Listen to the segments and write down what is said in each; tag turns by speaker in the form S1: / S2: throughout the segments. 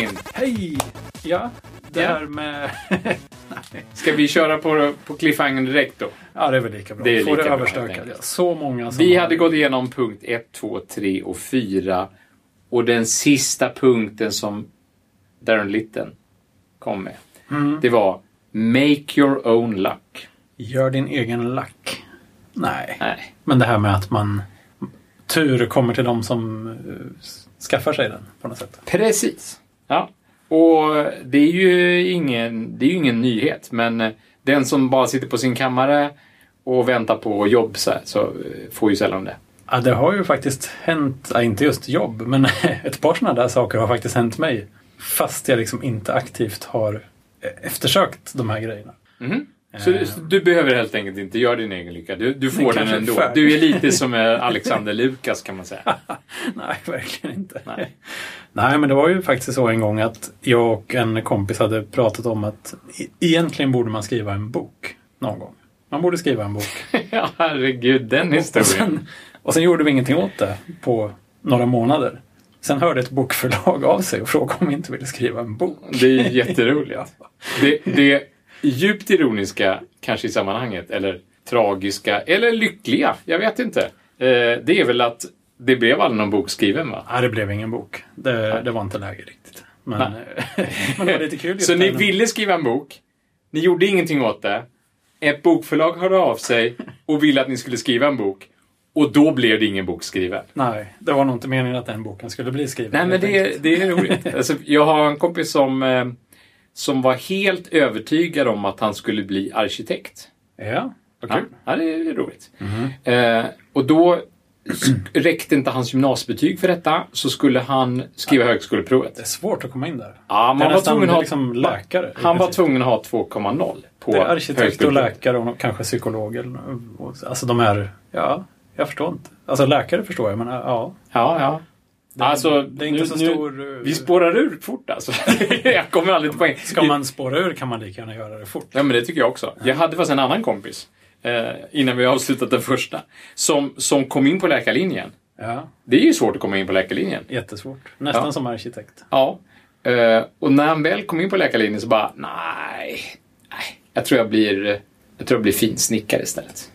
S1: Martin!
S2: Hej! Ja, det
S1: Ja.
S2: här med...
S1: Ska vi köra på, på cliffhanger direkt då?
S2: ja, det är väl lika bra.
S1: Det är
S2: Få
S1: lika
S2: det
S1: bra,
S2: överstökat. Så många som
S1: Vi
S2: har-
S1: hade gått igenom punkt 1, 2, 3 och 4. Och den sista punkten som Darren Litten kom med.
S2: Mm.
S1: Det var Make your own luck.
S2: Gör din egen lack. Nej.
S1: Nej.
S2: Men det här med att man... Tur kommer till de som uh, skaffar sig den på något sätt.
S1: Precis. Ja. Och det är ju ingen, det är ingen nyhet. Men eh, den som bara sitter på sin kammare och väntar på jobb så, här, så eh, får ju sällan det.
S2: Ja, det har ju faktiskt hänt, ja, inte just jobb, men ett par sådana där saker har faktiskt hänt mig. Fast jag liksom inte aktivt har eh, eftersökt de här grejerna.
S1: Mhm. Så,
S2: Eh.
S1: så du behöver helt enkelt inte göra din egen lycka. Du, du får
S2: Den är
S1: ändå.
S2: färdig.
S1: Du är lite som eh, Alexander Lukas kan man säga.
S2: Nej, verkligen inte.
S1: Nej.
S2: Nej, men det var ju faktiskt så en gång att jag och en kompis hade pratat om att e- egentligen borde man skriva en bok någon gång. Man borde skriva en bok.
S1: Ja, herregud, den
S2: Och
S1: historien.
S2: sen, och sen gjorde vi ingenting åt det på några månader. Sen hörde ett bokförlag av sig och frågade om vi inte ville skriva en bok.
S1: Det är jätteroligt. Det, det djupt ironiska kanske i sammanhanget, eller tragiska, eller lyckliga, jag vet inte. Eh, det är väl att det blev aldrig någon bok skriven va?
S2: Nej, det blev ingen bok. Det, det var inte läge riktigt. Men, men det var lite kul.
S1: Så ni ville skriva en bok, ni gjorde ingenting åt det. Ett bokförlag hörde av sig och ville att ni skulle skriva en bok. Och då blev det ingen bok skriven.
S2: Nej, det var nog inte meningen att den boken skulle bli skriven.
S1: Nej, men det är, det är roligt. Alltså, jag har en kompis som, eh, som var helt övertygad om att han skulle bli arkitekt.
S2: Ja, vad
S1: Ja,
S2: kul.
S1: ja det är roligt. Eh, och då räckte inte hans gymnasiebetyg för detta, så skulle han skriva
S2: Det
S1: högskoleprovet.
S2: är svårt att komma in där.
S1: Ja,
S2: det
S1: man var tvungen att ha,
S2: liksom läkare.
S1: han var tvungen att ha 2,0 på
S2: Det är arkitekt och läkare och kanske psykolog. Alltså de här, ja, jag förstår inte. Alltså läkare förstår jag, men ja.
S1: Ja, ja.
S2: Det,
S1: Alltså,
S2: det är inte
S1: nu-
S2: så
S1: nu-
S2: stor... eh,
S1: Vi spårar ur fort alltså. jag kommer aldrig till poäng.
S2: Ska man spåra ur kan man lika gärna göra det fort.
S1: Ja, men det tycker jag också. Jag hade faktiskt en annan kompis, eh, innan vi avslutat den första, som, som kom in på läkarlinjen.
S2: Ja,
S1: Det är ju svårt att komma in på läkarlinjen.
S2: jättesvårt. Nästan
S1: Ja.
S2: som arkitekt.
S1: Ja. Eh, och när han väl kom in på läkarlinjen så bara, nej, nej jag tror jag blir, jag tror jag blir finsnickare istället.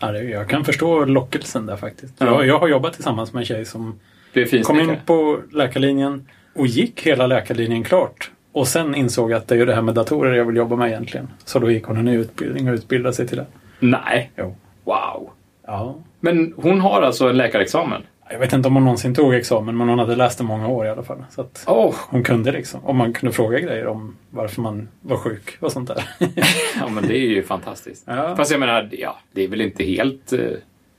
S2: Ja, det, jag kan förstå lockelsen där faktiskt.
S1: Ja.
S2: Jag, jag har jobbat tillsammans med en tjej som
S1: Blir
S2: kom in på läkarlinjen och gick hela läkarlinjen klart. Och sen insåg att det är ju det här med datorer jag vill jobba med egentligen. Så då gick hon en ny utbildning och utbildade sig till det.
S1: Nej.
S2: Jo.
S1: Wow.
S2: Ja.
S1: Men hon har alltså en läkarexamen?
S2: Jag vet inte om hon någonsin tog examen, men hon hade läst det många år i alla fall. Så att
S1: Åh,
S2: hon kunde liksom. Om man kunde fråga grejer om varför man var sjuk och sånt där.
S1: ja men det är ju fantastiskt.
S2: Ja.
S1: Fast jag menar, ja, det är väl inte helt, eh,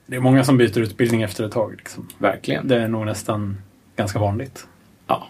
S2: Det är många som byter utbildning efter ett tag. Liksom.
S1: verkligen.
S2: Det är nog nästan ganska vanligt.
S1: Ja.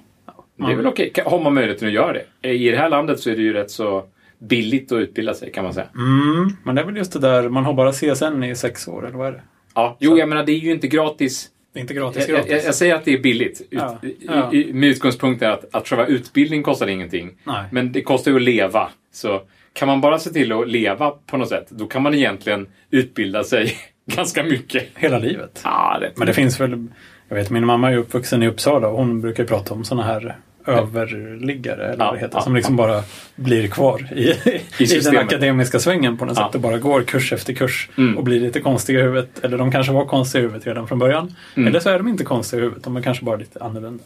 S1: Det är väl okej. Har man möjligheten att göra det? I det här landet så är det ju rätt så billigt att utbilda sig kan man säga.
S2: Mm, men det är väl just det där, man har bara CSN i sex år, eller vad är det?
S1: Ja, jo, jag menar det är ju inte gratis.
S2: Det är inte gratis
S1: Jag,
S2: gratis.
S1: jag, jag säger att det är billigt. Ut,
S2: Ja, ja.
S1: I, med utgångspunkten att, att själva utbildning kostar ingenting.
S2: Nej.
S1: Men det kostar ju att leva. Så kan man bara se till att leva på något sätt, då kan man egentligen utbilda sig ganska mycket.
S2: Hela livet.
S1: Ja, rätt
S2: Men det finns väl, jag vet min mamma är uppvuxen i Uppsala och hon brukar prata om sådana här överliggare eller
S1: Ja,
S2: vad det heter.
S1: ja,
S2: som liksom bara blir kvar i, i, den
S1: systemet.
S2: akademiska svängen på något
S1: Ja.
S2: sätt. Och bara går kurs efter kurs
S1: Mm.
S2: och blir lite konstiga i huvudet. Eller de kanske var konstiga i huvudet redan från början.
S1: Mm.
S2: Eller så är de inte konstiga i huvudet. De är kanske bara lite annorlunda.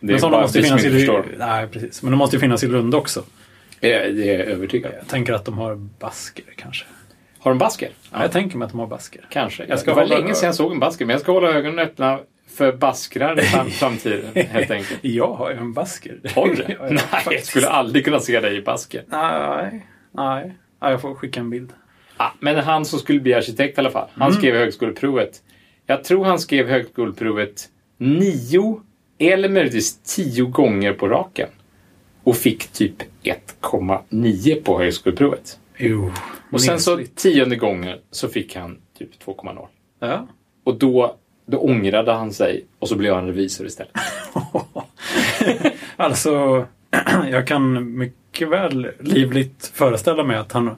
S1: Det
S2: Men sådana måste finnas i, nej, precis. Men de måste ju finnas i Lund också.
S1: Det är det är jag övertygad.
S2: Jag tänker att de har basker kanske.
S1: Har de basker?
S2: Ja. Jag tänker mig att de har basker.
S1: Kanske.
S2: Jag ska
S1: det var
S2: hålla-
S1: länge sedan jag såg en basker, men jag ska hålla ögonen öppna för baskrar i fram- framtiden, helt enkelt.
S2: Jag har ju en basker.
S1: Har du det? Nej, jag skulle aldrig kunna se dig i basker.
S2: Nej, nej. Ja, jag får skicka en bild.
S1: Ah, men han som skulle bli arkitekt i alla fall. Han skrev högskoleprovet. Jag tror han skrev högskoleprovet nio eller möjligtvis tio gånger på raken. Och fick typ 1,9 på högskoleprovet.
S2: Jo.
S1: Och sen så tionde gången så fick han typ 2,0.
S2: Ja.
S1: Och då, då ångrade han sig och så blev han revisor istället.
S2: alltså, jag kan mycket väl livligt föreställa mig att han,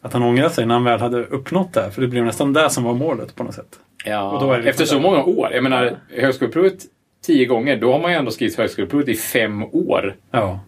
S2: att han ångrade sig när han väl hade uppnått det. För det blev nästan det som var målet på något sätt.
S1: Ja, efter så
S2: där.
S1: många år. Jag menar, högskoleprovet tio gånger, då har man ju ändå skrivit högskoleprovet i fem år.
S2: Ja.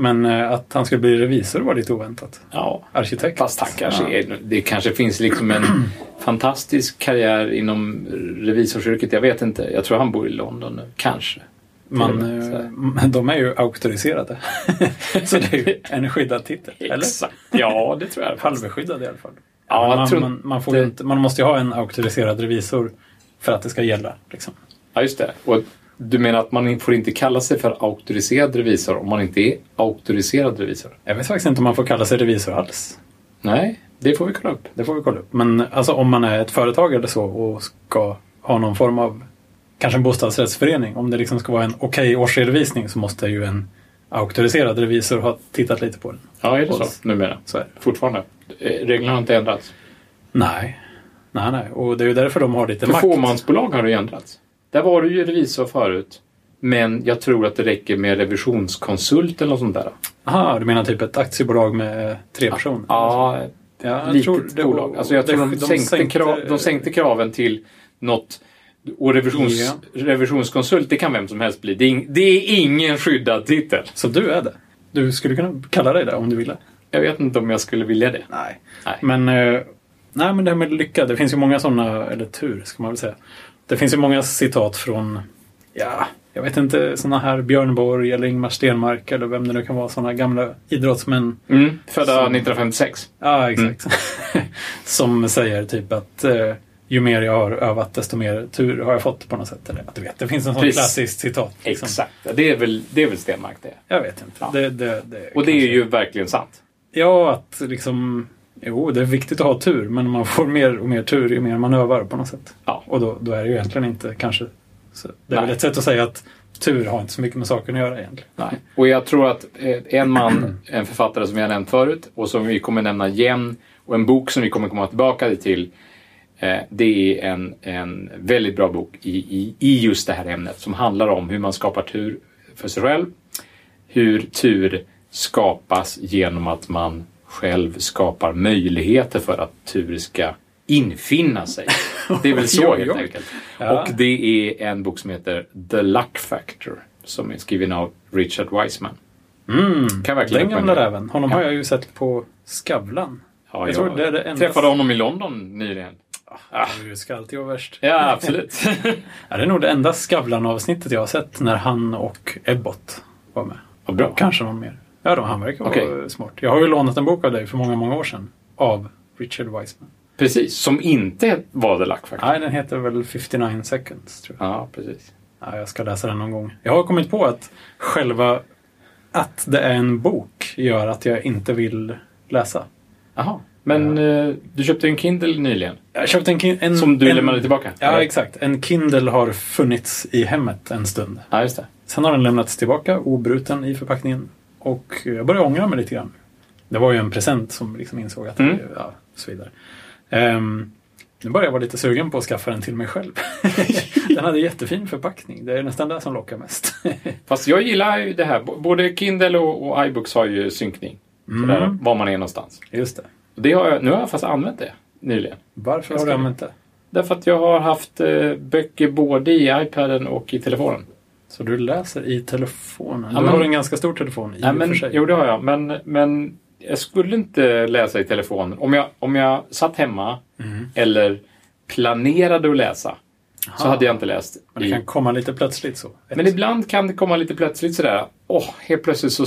S2: Men eh, att han skulle bli revisor var lite oväntat.
S1: Ja,
S2: Arkitekt.
S1: fast han kanske
S2: Ja.
S1: det kanske finns liksom en fantastisk karriär inom revisorsyrket. Jag vet inte. Jag tror han bor i London nu. Kanske.
S2: Man,
S1: här.
S2: eh, men de är ju auktoriserade. så det är ju en skyddad titel. Eller?
S1: Exakt. Ja, det tror jag.
S2: Halvskyddad i alla fall.
S1: Ja,
S2: man,
S1: tror
S2: man, man, får
S1: inte-
S2: inte, man måste ju ha en auktoriserad revisor för att det ska gälla. Liksom.
S1: Ja, just det. Och du menar att man får inte kalla sig för auktoriserad revisor om man inte är auktoriserad revisor?
S2: Jag vet faktiskt inte om man får kalla sig revisor alls.
S1: Nej, det får vi kolla upp.
S2: Det får vi kolla upp. Men alltså, om man är ett företag eller så och ska ha någon form av kanske en bostadsrättsförening. Om det liksom ska vara en okej årsredovisning så måste ju en auktoriserad revisor ha tittat lite på den.
S1: Ja, är det
S2: Och-
S1: så numera?
S2: Så är det.
S1: Fortfarande? Eh, Reglerna har inte ändrats.
S2: Nej. Nej, nej. Och det är ju därför de har lite
S1: För
S2: makt.
S1: fåmansbolag har det ju ändrats. Där var du ju revisor förut. Men jag tror att det räcker med revisionskonsult eller något sånt där.
S2: Aha, du menar typ ett aktiebolag med tre personer?
S1: Ja,
S2: ja jag
S1: litet
S2: det
S1: bolag.
S2: var-
S1: Alltså jag tror de,
S2: det-
S1: sänkte, Krav, de sänkte kraven till något. Och revisions,
S2: Ja.
S1: revisionskonsult, det kan vem som helst bli. Det är, ing- det är ingen skyddad titel.
S2: Så du är det? Du skulle kunna kalla dig det om du ville?
S1: Jag vet inte om jag skulle vilja det.
S2: Nej.
S1: Nej.
S2: Men, eh, nej, men det här med lycka, det finns ju många sådana, eller tur ska man väl säga. Det finns ju många citat från, ja, jag vet inte, sådana här Björn Borg eller Ingmar Stenmark eller vem det nu kan vara, sådana gamla idrottsmän.
S1: Mm, födda
S2: Som-
S1: 1956.
S2: Ja, exakt. Som säger typ att eh, ju mer jag har övat desto mer tur har jag fått på något sätt. Eller att du vet, det finns en sån
S1: Precis.
S2: klassiskt citat. liksom.
S1: Exakt. Det är väl, det är väl Stenmark det.
S2: Jag vet inte.
S1: Ja.
S2: Det, det, det
S1: Och det är ju verkligen sant.
S2: Ja, att liksom... Jo, det är viktigt att ha tur, men man får mer och mer tur ju mer man övar på något sätt.
S1: Ja.
S2: Och då, då är det ju egentligen inte kanske... Så det är
S1: Nej.
S2: väl ett sätt att säga att tur har inte så mycket med saken att göra egentligen.
S1: Nej. Och jag tror att eh, en man, en författare som vi har nämnt förut och som vi kommer nämna igen och en bok som vi kommer komma tillbaka till. Eh, det är en, en väldigt bra bok i, i, i just det här ämnet som handlar om hur man skapar tur för sig själv. Hur tur skapas genom att man själv skapar möjligheter för att tur ska infinna sig. Det är väl så helt enkelt.
S2: Ja.
S1: Och det är en bok som heter The Luck Factor som är skriven av Richard Wiseman.
S2: Mm,
S1: Kan verkligen
S2: den gamla räven. Honom
S1: Ja.
S2: har jag ju sett på Skavlan.
S1: Ja,
S2: Jag tror det är det enda-
S1: träffade honom i London nyligen. Ah.
S2: Du ska alltid vara värst.
S1: Ja, absolut.
S2: Ja, det är nog det enda Skavlan-avsnittet jag har sett när han och Ebbot var med.
S1: Vad bra.
S2: Kanske någon mer. Ja, då, han verkar vara
S1: Okej.
S2: smart. Jag har ju lånat en bok av dig för många, många år sedan. Av Richard Wiseman.
S1: Precis, som inte var The Luck Factor.
S2: Nej, den heter väl 59 seconds, tror jag.
S1: Ja, precis.
S2: Ja, jag ska läsa den någon gång. Jag har kommit på att själva att det är en bok gör att jag inte vill läsa.
S1: Jaha. Men eh, du köpte en Kindle nyligen.
S2: Jag köpte en, kin- en
S1: Som du
S2: en,
S1: lämnade tillbaka?
S2: Ja,
S1: eller?
S2: exakt. En Kindle har funnits i hemmet en stund.
S1: Ja, just det.
S2: Sen har den lämnats tillbaka obruten i förpackningen. Och jag börjar ångra mig lite grann. Det var ju en present som liksom insåg att
S1: Mm.
S2: det, ja, så vidare. Ehm, nu börjar jag vara lite sugen på att skaffa den till mig själv. den hade jättefin förpackning. Det är nästan det som lockar mest.
S1: Fast jag gillar ju det här. Både Kindle och, och iBooks har ju synkning.
S2: Mm.
S1: Sådär, var man är någonstans.
S2: Just det.
S1: Och det har jag, nu har jag fast använt det nyligen.
S2: Varför har du använt det?
S1: Därför att jag har haft eh, böcker både i iPaden och i telefonen.
S2: Så du läser i telefonen?
S1: Ja,
S2: du
S1: men-
S2: har en ganska stor telefon i
S1: Ja, men,
S2: för sig.
S1: jo, det har jag. Men, men jag skulle inte läsa i telefonen. Om jag, om jag satt hemma
S2: Mm.
S1: eller planerade att läsa så
S2: Aha.
S1: hade jag inte läst.
S2: Men det
S1: i,
S2: kan komma lite plötsligt så.
S1: men ibland kan det komma lite plötsligt sådär. Åh, helt plötsligt så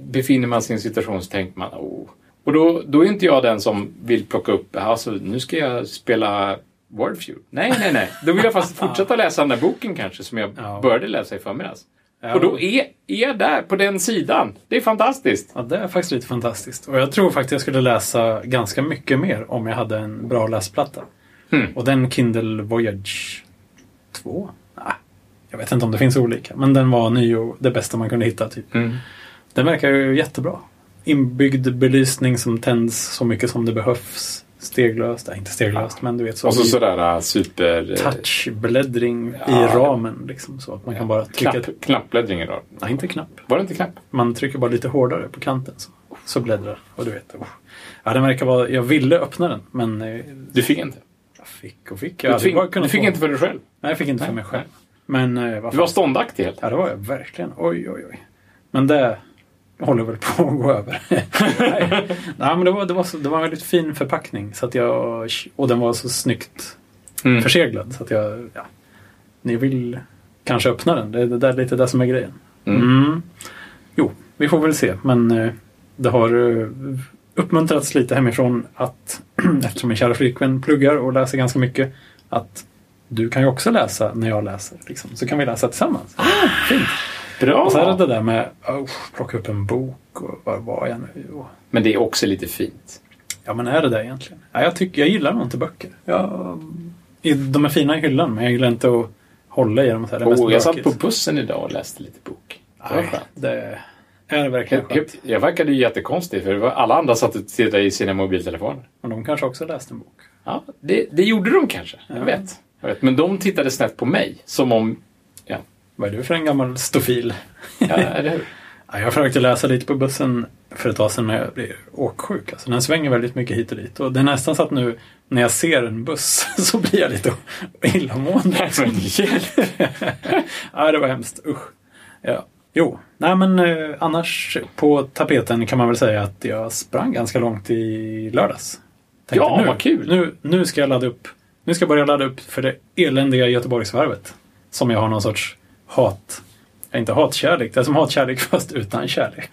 S1: befinner man sig i en situation så tänker man åh. Och då, då är inte jag den som vill plocka upp, alltså nu ska jag spela Wordfeud. Nej, nej, nej. Då vill jag faktiskt fortsätta läsa den där boken kanske som jag
S2: Ja.
S1: började läsa i förmiddags.
S2: Ja.
S1: Och då är, är jag där på den sidan. Det är fantastiskt.
S2: Ja, det är faktiskt lite fantastiskt. Och jag tror faktiskt jag skulle läsa ganska mycket mer om jag hade en bra läsplatta.
S1: Hmm.
S2: Och den Kindle Voyage 2? Nej, jag vet inte om det finns olika. Men den var ny och det bästa man kunde hitta. Typ.
S1: Mm.
S2: Den verkar ju jättebra. Inbyggd belysning som tänds så mycket som det behövs. Steglöst, nej inte steglöst men du vet så.
S1: Och så
S2: i
S1: sådär äh, super... äh,
S2: touchbläddring
S1: Ja.
S2: i ramen. Liksom, så att man kan bara trycka...
S1: Knapp, knappbläddring idag.
S2: Nej, inte knapp.
S1: Var det inte knapp?
S2: Man trycker bara lite hårdare på kanten så, så bläddrar Och du vet. Oh. Ja, den verkar vara... Jag ville öppna den men eh,
S1: Du fick inte?
S2: jag fick och fick.
S1: Du,
S2: Jag
S1: tving,
S2: bara
S1: du fick inte för dig själv?
S2: Nej, jag fick inte för
S1: Nej,
S2: mig själv. Men eh,
S1: Du var ståndaktig helt
S2: Ja, det var jag verkligen. Oj, oj, oj. Men det håller väl på att gå över. Nej, Nej men det var, det, var så, det var en väldigt fin förpackning. Så att jag, och den var så snyggt
S1: mm.
S2: förseglad. Så att jag, ja. Ni vill kanske öppna den. Det är det där, lite det som är grejen.
S1: Mm.
S2: Mm. Jo, vi får väl se. Men eh, det har eh, uppmuntrats lite hemifrån att eftersom min kära flickvän pluggar och läser ganska mycket att du kan ju också läsa när jag läser. Liksom. Så kan vi läsa tillsammans. Fint.
S1: Bra!
S2: Och så är det det där med att plocka upp en bok och var var jag nu? Och,
S1: Men det är också lite fint.
S2: ja, men är det det egentligen? Ja, jag, tycker, jag gillar inte böcker. Jag, de är fina i hyllan, men jag gillar inte att hålla i dem. Så här. Det
S1: Oh, jag satt på bussen idag och läste lite bok. Det var skönt.
S2: det är verkligen
S1: Jag,
S2: skönt.
S1: jag verkade ju jättekonstig för det var alla andra satt och tittade i sina mobiltelefoner.
S2: Och de kanske också läst en bok.
S1: Ja, det, det gjorde de kanske.
S2: Ja.
S1: Jag, vet. jag vet. Men de tittade snett på mig. Som om...
S2: Vad är du för en gammal stofil?
S1: ja eller hur?
S2: Ja, jag försökte läsa lite på bussen för ett tag sedan när jag blev åksjuk. Alltså, den svänger väldigt mycket hit och dit. Och det är nästan så att nu när jag ser en buss så blir jag lite illamående.
S1: Men hjälp!
S2: ja, det var hemskt. Usch. Ja. Jo, nej men eh, annars på tapeten kan man väl säga att jag sprang ganska långt i lördags. Tänkte,
S1: Ja,
S2: nu,
S1: vad kul.
S2: Nu, nu ska jag ladda upp. Nu ska jag börja ladda upp för det eländiga Göteborgsvarvet. Som jag har någon sorts hat... Inte hatkärlek, det är som hatkärlek fast utan kärlek.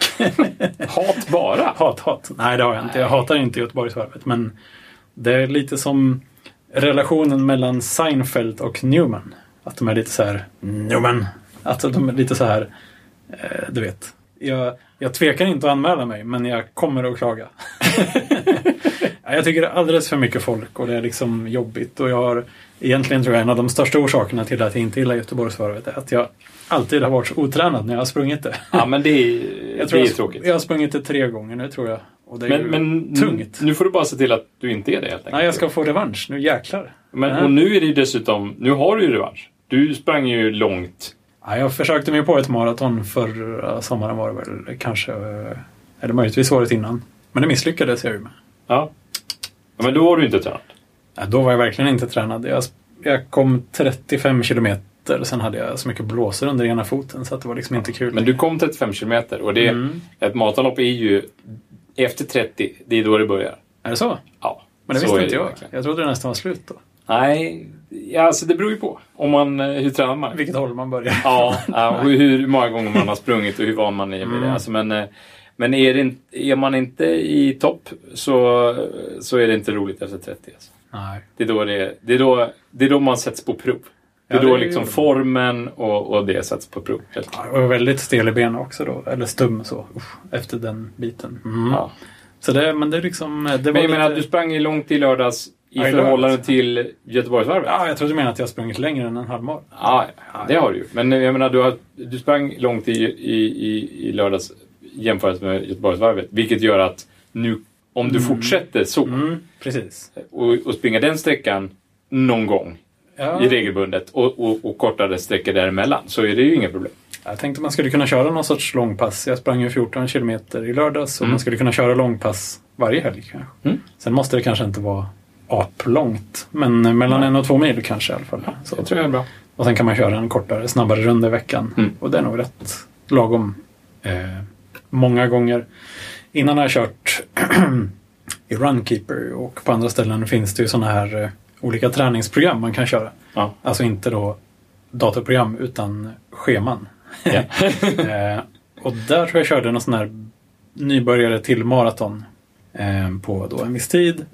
S1: Hat bara.
S2: hat, hat. Nej, det har jag inte. Jag hatar inte Göteborgsvarvet. Men det är lite som relationen mellan Seinfeld och Newman. Att de är lite så här Newman. Att de är lite så här, eh, du vet. Jag, jag tvekar inte att anmäla mig, men jag kommer att klaga. Ja, jag tycker det är alldeles för mycket folk och det är liksom jobbigt. Och jag har, egentligen tror jag en av de största orsakerna till att jag inte gillar Göteborgsvarvet är att jag alltid har varit så otränad när jag har sprungit det.
S1: Ja, men det är,
S2: Jag
S1: det
S2: tror
S1: är
S2: jag,
S1: tråkigt.
S2: Jag har sprungit det tre gånger nu tror jag. Och det är
S1: Men,
S2: ju
S1: men
S2: tungt.
S1: Nu får du bara se till att du inte är det helt enkelt.
S2: Nej, jag ska få revansch. Nu jäklar.
S1: Men,
S2: Ja.
S1: och nu är det ju dessutom, nu har du ju revansch. Du sprang ju långt.
S2: Ja, jag försökte mig på ett maraton förra sommaren var det väl kanske. eh, Eller möjligtvis året innan. Men det misslyckades jag ju med.
S1: Ja. ja men då har du inte tränat.
S2: Ja, då var jag verkligen inte tränad. Jag, jag kom 35 kilometer. Sen hade jag så mycket blåsor under ena foten så att det var liksom inte kul.
S1: Men du kom 35 kilometer och det,
S2: Mm.
S1: ett maratonlopp är ju efter 30, det är då det börjar.
S2: Är det så?
S1: Ja,
S2: Men det visste
S1: är
S2: inte jag.
S1: verkligen.
S2: Jag trodde det nästan var slut då.
S1: Nej, ja, alltså det beror ju på. Om man, eh, hur tränar man?
S2: Vilket håll man börjar.
S1: Ja, ja, och hur många gånger man har sprungit och hur van man är med det.
S2: Mm.
S1: Alltså, men eh, men är, det, är man inte i topp så, så är det inte roligt efter 30. Alltså.
S2: Nej.
S1: Det, är då det, det, är då, det är då man sätts på prov. Det är
S2: Ja,
S1: då
S2: det är
S1: liksom
S2: ju-
S1: formen och, och det sätts på prov. helt.
S2: Ja, var väldigt stel i benen också då. Eller stum så. Usch, efter den biten. Mm.
S1: Ja.
S2: Så det, men det är liksom... Det var
S1: Men jag menar,
S2: lite...
S1: du sprang ju långt i lördags i
S2: Ja,
S1: förhållande
S2: lördags.
S1: till Göteborgsvarvet.
S2: Ja, jag trodde du menade att jag sprungit längre än en halvmara.
S1: Ja, det har du ju. Men jag menar, du, har, du sprang långt i, i, i, i lördags jämfört med Göteborgsvarvet. Vilket gör att nu, om du fortsätter så
S2: Mm, precis.
S1: och, och springer den sträckan någon gång
S2: Ja,
S1: i regelbundet och, och, och kortare sträckor däremellan så är det ju inga problem.
S2: jag tänkte man skulle kunna köra någon sorts långpass. Jag sprang ju 14 kilometer i lördags och
S1: Mm.
S2: man skulle kunna köra långpass varje helg kanske.
S1: Mm.
S2: Sen måste det kanske inte vara aplångt. Men mellan en och två mil kanske i alla fall. Så.
S1: Det tror jag är bra.
S2: Och sen kan man köra en kortare, snabbare runda i veckan.
S1: Mm.
S2: Och det är nog rätt lagom. Eh, många gånger. Innan har jag kört i Runkeeper och på andra ställen finns det ju sådana här eh, olika träningsprogram man kan köra.
S1: Ja.
S2: Alltså inte då datorprogram utan scheman.
S1: Ja.
S2: eh, och där tror jag körde någon sån här nybörjare till maraton eh, på då en viss tid.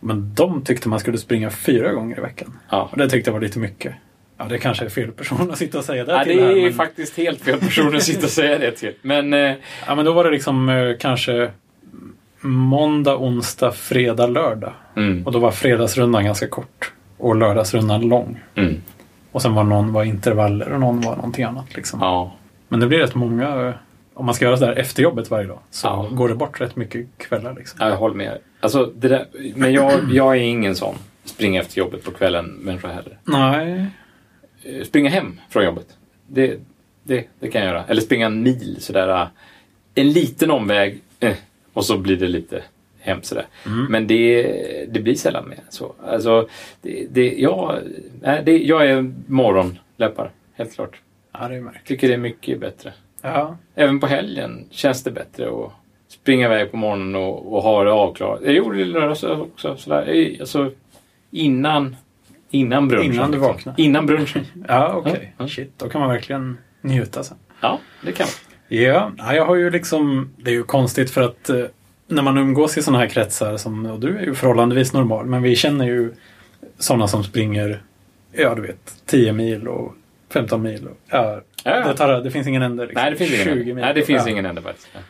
S2: Men de tyckte man skulle springa fyra gånger i veckan.
S1: Ja.
S2: Och det tyckte jag var lite mycket. Ja, det kanske är fel person att sitta och säga det
S1: Ja,
S2: till
S1: det
S2: här,
S1: är
S2: men,
S1: faktiskt helt fel person att sitta och säga det till. Men eh,
S2: ja, men då var det liksom eh, kanske måndag, onsdag, fredag, lördag.
S1: mm,
S2: Och då var fredagsrundan ganska kort. Och lördagsrundan lång.
S1: mm,
S2: Och sen var någon var intervaller och någon var någonting annat. Liksom.
S1: ja.
S2: Men det blir rätt många. eh, Om man ska göra sådär efter jobbet varje dag så
S1: Ja.
S2: går det bort rätt mycket kvällar. Liksom.
S1: Ja, jag håller med. Alltså, där, men jag, jag är ingen sån springa efter jobbet på kvällen människa heller.
S2: Nej.
S1: Eh, Springa hem från jobbet. Det, det, det kan jag göra. Eller springa en mil sådär. eh, En liten omväg eh, och så blir det lite hem sådär. Men det, det blir sällan mer så. Alltså, det, det, jag, det, jag är morgonlöpare helt klart.
S2: Ja, det är märkligt.
S1: Tycker det är mycket bättre.
S2: Ja,
S1: Även på helgen känns det bättre att springa iväg på morgonen och, och ha det avklarat. Jag gjorde det i lördags också. Sådär. Alltså, innan, innan brunchen.
S2: Innan du
S1: liksom.
S2: vaknade.
S1: Innan brunchen.
S2: ja okej.
S1: Ja, ja.
S2: Shit, då kan man verkligen njuta sen.
S1: Ja, det kan man.
S2: Ja, ja, jag har ju liksom... Det är ju konstigt för att eh, när man umgås i sådana här kretsar, som, och du är ju förhållandevis normal, men vi känner ju sådana som springer, ja du vet, 10 mil och 15 mil. Och, ja,
S1: Ja.
S2: Det, tar, det finns ingen ände. Liksom.
S1: Nej, det finns ingen
S2: 20
S1: ände.
S2: mil.
S1: Nej, det finns
S2: Ja.
S1: ingen ände faktiskt. Ja.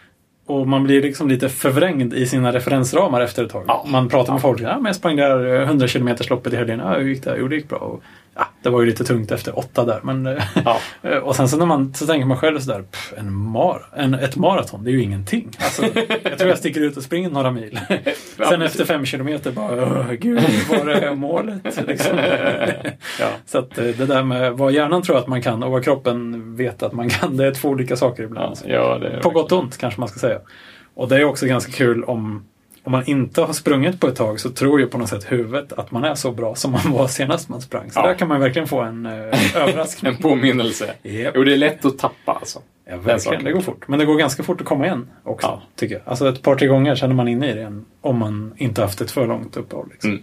S2: Och man blir liksom lite förvrängd i sina referensramar efter ett tag.
S1: Ja.
S2: Man pratar med folk. Ja, men jag sprang där eh, 100 km loppet i helgen. Ja, hur gick det? Jo, det gick bra. Och, ja, det var ju lite tungt efter åtta där. Men, eh,
S1: Ja.
S2: och sen så, när man, så tänker man själv sådär, pff, en mar, en, ett maraton, det är ju ingenting. Alltså, jag tror jag sticker ut och springer några mil. sen efter fem kilometer bara, "Åh, gud, var är målet? Liksom.
S1: Ja.
S2: Så att eh, det där med vad hjärnan tror att man kan och vad kroppen vet att man kan, det är två olika saker ibland.
S1: Ja,
S2: På gott och ont kanske man ska säga. Och det är också ganska kul om, om man inte har sprungit på ett tag så tror ju på något sätt huvudet att man är så bra som man var senast man sprang. Så
S1: Ja.
S2: där kan man verkligen få en eh, överraskning.
S1: En påminnelse.
S2: Japp.
S1: Jo, det är lätt att tappa alltså.
S2: Ja, verkligen. Det går fort. Men det går ganska fort att komma igen också,
S1: Ja.
S2: tycker jag. Alltså ett par, tre gånger känner man inne i det igen, om man inte haft ett för långt uppehåll. Liksom.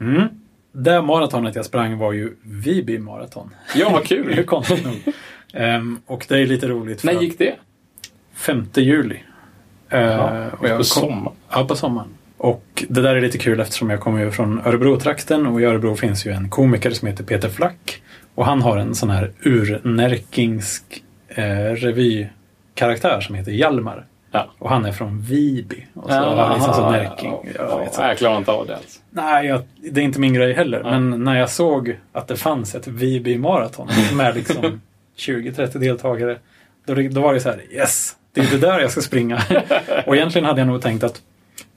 S1: Mm.
S2: Mm. Det maratonet jag sprang var ju Viby maraton.
S1: Ja, vad
S2: Det är
S1: kul.
S2: konstigt nog. Ehm, och det är lite roligt. för
S1: När gick det?
S2: 5 juli. Eh,
S1: Ja,
S2: och jag
S1: på sommaren.
S2: Ja, på sommaren. Och det där är lite kul eftersom jag kommer ju från Örebro-trakten och i Örebro finns ju en komiker som heter Peter Flack. Och han har en sån här urnärkingsk eh, revykaraktär som heter Hjalmar.
S1: Ja.
S2: Och han är från Viby. Och så har han liksom så närking. Jag vet så.
S1: Jag klarar inte av det alls.
S2: Nej, jag, det är inte min grej heller.
S1: Nej.
S2: Men när jag såg att det fanns ett Viby maraton med liksom 20-30 deltagare. Då, då var det så här, yes! Det är det där jag ska springa. och egentligen hade jag nog tänkt att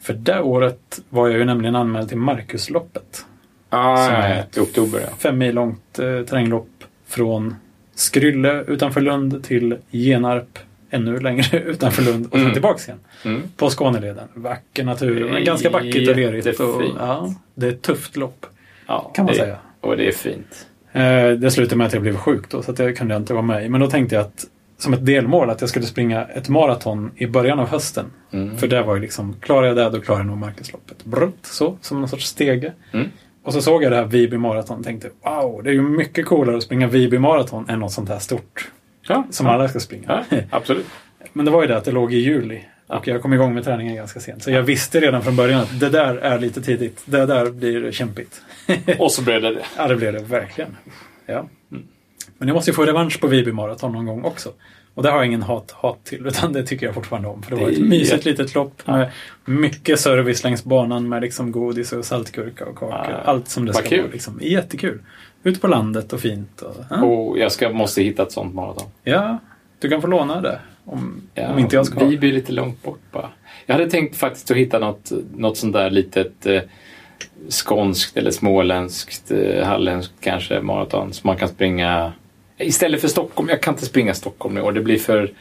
S2: för det året var jag ju nämligen anmäld till Marcusloppet.
S1: Ah,
S2: Som är.
S1: I oktober, ja.
S2: Fem mil långt eh, terränglopp från Skrylle utanför Lund till Genarp ännu längre utanför Lund och sen
S1: Mm.
S2: tillbaks igen.
S1: Mm.
S2: På Skåneleden. Vacker natur, men ganska backigt och lerigt. Och, ja, det är ett tufft lopp.
S1: ja.
S2: Kan man
S1: det,
S2: säga.
S1: Och det är fint.
S2: Eh, Det slutade med att jag blev sjuk då, så att det kunde jag inte vara med i. Men då tänkte jag att som ett delmål att jag skulle springa ett maraton i början av hösten.
S1: Mm.
S2: För det var ju liksom, klarar jag det då klarar jag nog Marcusloppet. Brutt, så, som någon sorts stege.
S1: Mm.
S2: Och så såg jag det här Viby maraton och tänkte wow, det är ju mycket coolare att springa Viby maraton än något sånt här stort.
S1: Ja,
S2: Som
S1: ja.
S2: alla ska springa.
S1: Ja, absolut.
S2: Men det var ju det att det låg i juli. Och jag kom igång med träningen ganska sent. Så jag visste redan från början att det där är lite tidigt. Det där blir kämpigt.
S1: Och så blev det det.
S2: Ja, det blev det verkligen. Ja. Men jag måste ju få revansch på Viby Marathon någon gång också. Och det har jag ingen hat, hat till, utan det tycker jag fortfarande om. För det var
S1: Det
S2: ett
S1: är
S2: mysigt
S1: jätte-
S2: litet lopp med mycket service längs banan med liksom godis och saltgurka och kakor.
S1: Ja,
S2: Allt som det ska
S1: kul.
S2: vara. Liksom. Ute Ute på landet och fint. Och, ja.
S1: Och jag ska, måste hitta ett sånt maraton.
S2: ja, du kan få låna det. Om,
S1: Ja,
S2: om inte jag ska ha
S1: Vi blir lite långt bort bara. Jag hade tänkt faktiskt att hitta något, något sånt där litet eh, skånskt eller småländskt, eh, halländskt kanske maraton som man kan springa istället för Stockholm. Jag kan inte springa Stockholm i år. Det blir för,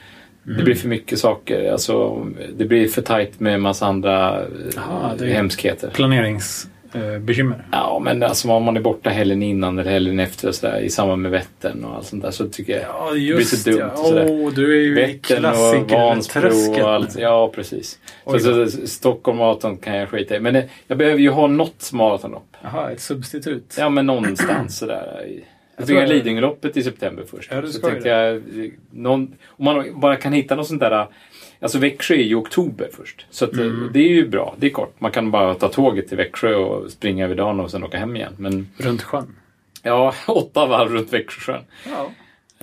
S1: det blir för mycket saker. Alltså, det blir för tajt med en massa andra eh,
S2: Ja, det är-
S1: hemskheter.
S2: planeringsbekymmer.
S1: Ja, men alltså om man är borta helgen innan eller helgen efter och så där, i samband med Vättern och allt sånt där så tycker jag
S2: Ja,
S1: blir
S2: just
S1: så dumt
S2: ja.
S1: sådär.
S2: Åh, du är ju
S1: Vättern och Vansbro och allt. Ja, precis. Så, så, så, Stockholm maraton kan jag skita i. Men det, jag behöver ju ha något maratonlopp.
S2: Jaha, ett substitut.
S1: Ja, men någonstans sådär. Jag
S2: jag-
S1: Lidingöloppet i september först.
S2: Ja,
S1: så tänkte jag, någon, om man bara kan hitta något sånt där. Alltså Växjö är ju oktober först. Så att,
S2: Mm.
S1: det är ju bra. Det är kort. Man kan bara ta tåget till Växjö och springa över dagen och sen åka hem igen. Men
S2: Runt sjön.
S1: ja, åtta varv runt Växjösjön.
S2: Ja,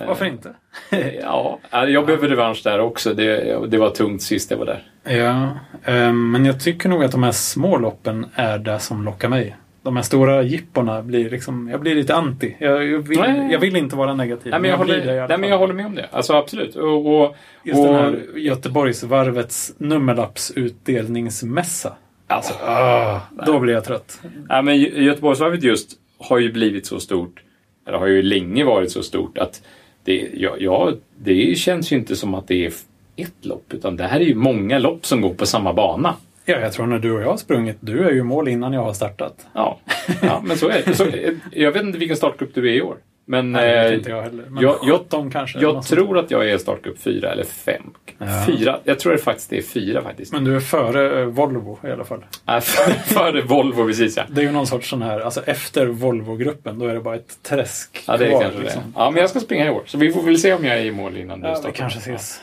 S2: varför inte?
S1: Ja, jag behöver revansch där också. Det, det var tungt sist jag var där.
S2: Ja, eh, men jag tycker nog att de här små loppen är det som lockar mig. De här stora jipporna blir liksom, jag blir lite anti. Jag, jag, vill,
S1: Nej.
S2: jag vill inte vara negativ.
S1: Nej, men jag,
S2: det i
S1: håller,
S2: alla
S1: nej, men jag håller med om det. Alltså absolut. Och, och,
S2: Just
S1: och,
S2: den här Göteborgsvarvets nummerlappsutdelningsmässa.
S1: alltså,
S2: Ah, då blir jag trött.
S1: nej, men Gö- Göteborgsvarvet just har ju blivit så stort, eller har ju länge varit så stort att det, ja, ja, det känns ju inte som att det är ett lopp, utan det här är ju många lopp som går på samma bana.
S2: Ja, jag tror när du och jag har sprungit, du är ju mål innan jag har startat.
S1: Ja, ja men så är det. Så, jag vet inte vilken startgrupp du är i år. Men
S2: Nej, det vet
S1: eh,
S2: inte jag heller. Men
S1: jag- jag-
S2: 17 kanske.
S1: jag tror att jag är startgrupp fyra eller fem.
S2: Ja.
S1: Fyra, jag tror det faktiskt är fyra faktiskt.
S2: Men du är före eh, Volvo i alla fall.
S1: För- Före Volvo precis ja.
S2: Det är ju någon sorts sån här, alltså efter Volvo-gruppen, då är det bara ett träsk
S1: Ja, det är
S2: kvar,
S1: kanske
S2: liksom.
S1: det. Ja, men jag ska springa i år. Så vi får väl se om jag är i mål innan du
S2: Ja, vi
S1: startar.
S2: kanske ses.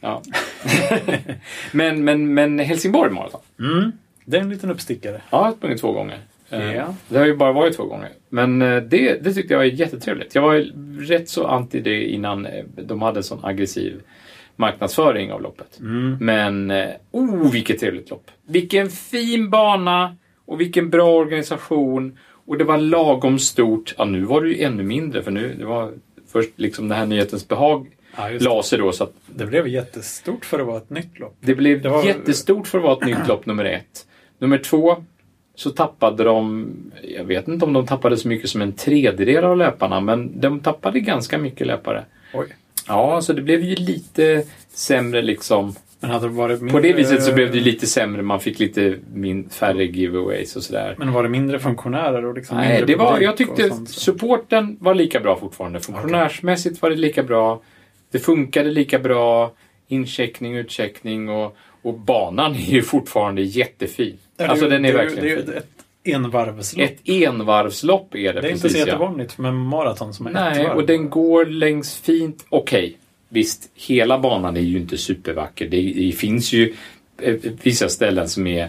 S1: Ja. men, men, men Helsingborg maraton.
S2: Mm. Det är en liten uppstickare.
S1: Ja, jag har sprungit två gånger.
S2: Ja.
S1: Det har ju bara varit två gånger. Men eh, det, det tyckte jag var jättetrevligt. Jag var rätt så anti det innan eh, de hade sån aggressiv marknadsföring av loppet.
S2: Mm.
S1: Men, eh, oh vilket trevligt lopp! Vilken fin bana och vilken bra organisation. Och det var lagom stort. Ja, nu var det ju ännu mindre för nu, det var först liksom den här nyhetens behag
S2: Ja, just det.
S1: la sig då så att
S2: det blev jättestort för att vara ett nytt lopp.
S1: det blev
S2: Det var-
S1: jättestort för att vara ett nytt lopp nummer ett. Nummer två så tappade de, jag vet inte om de tappade så mycket som en tredjedel av löparna, men de tappade ganska mycket löpare.
S2: Oj.
S1: Ja, så det blev ju lite sämre liksom.
S2: Men hade det varit mindre...
S1: På det viset så blev det lite sämre, man fick lite min, färre giveaways och sådär.
S2: Men var det mindre funktionärer och liksom
S1: Nej, det var, jag tyckte supporten var lika bra fortfarande. Funktionärsmässigt var det lika bra. Det funkade lika bra. Incheckning, utcheckning och, och banan är ju fortfarande jättefin.
S2: Ja, det-
S1: alltså den är
S2: det,
S1: verkligen
S2: Det
S1: fin.
S2: ett envarvslopp.
S1: Ett envarvslopp är det,
S2: det är inte
S1: precis
S2: så
S1: ja.
S2: jättevanligt med maraton som är ett
S1: Nej,
S2: varv.
S1: och den går längs fint. Okej, visst, hela banan är ju inte supervacker. Det, det finns ju eh, vissa ställen som är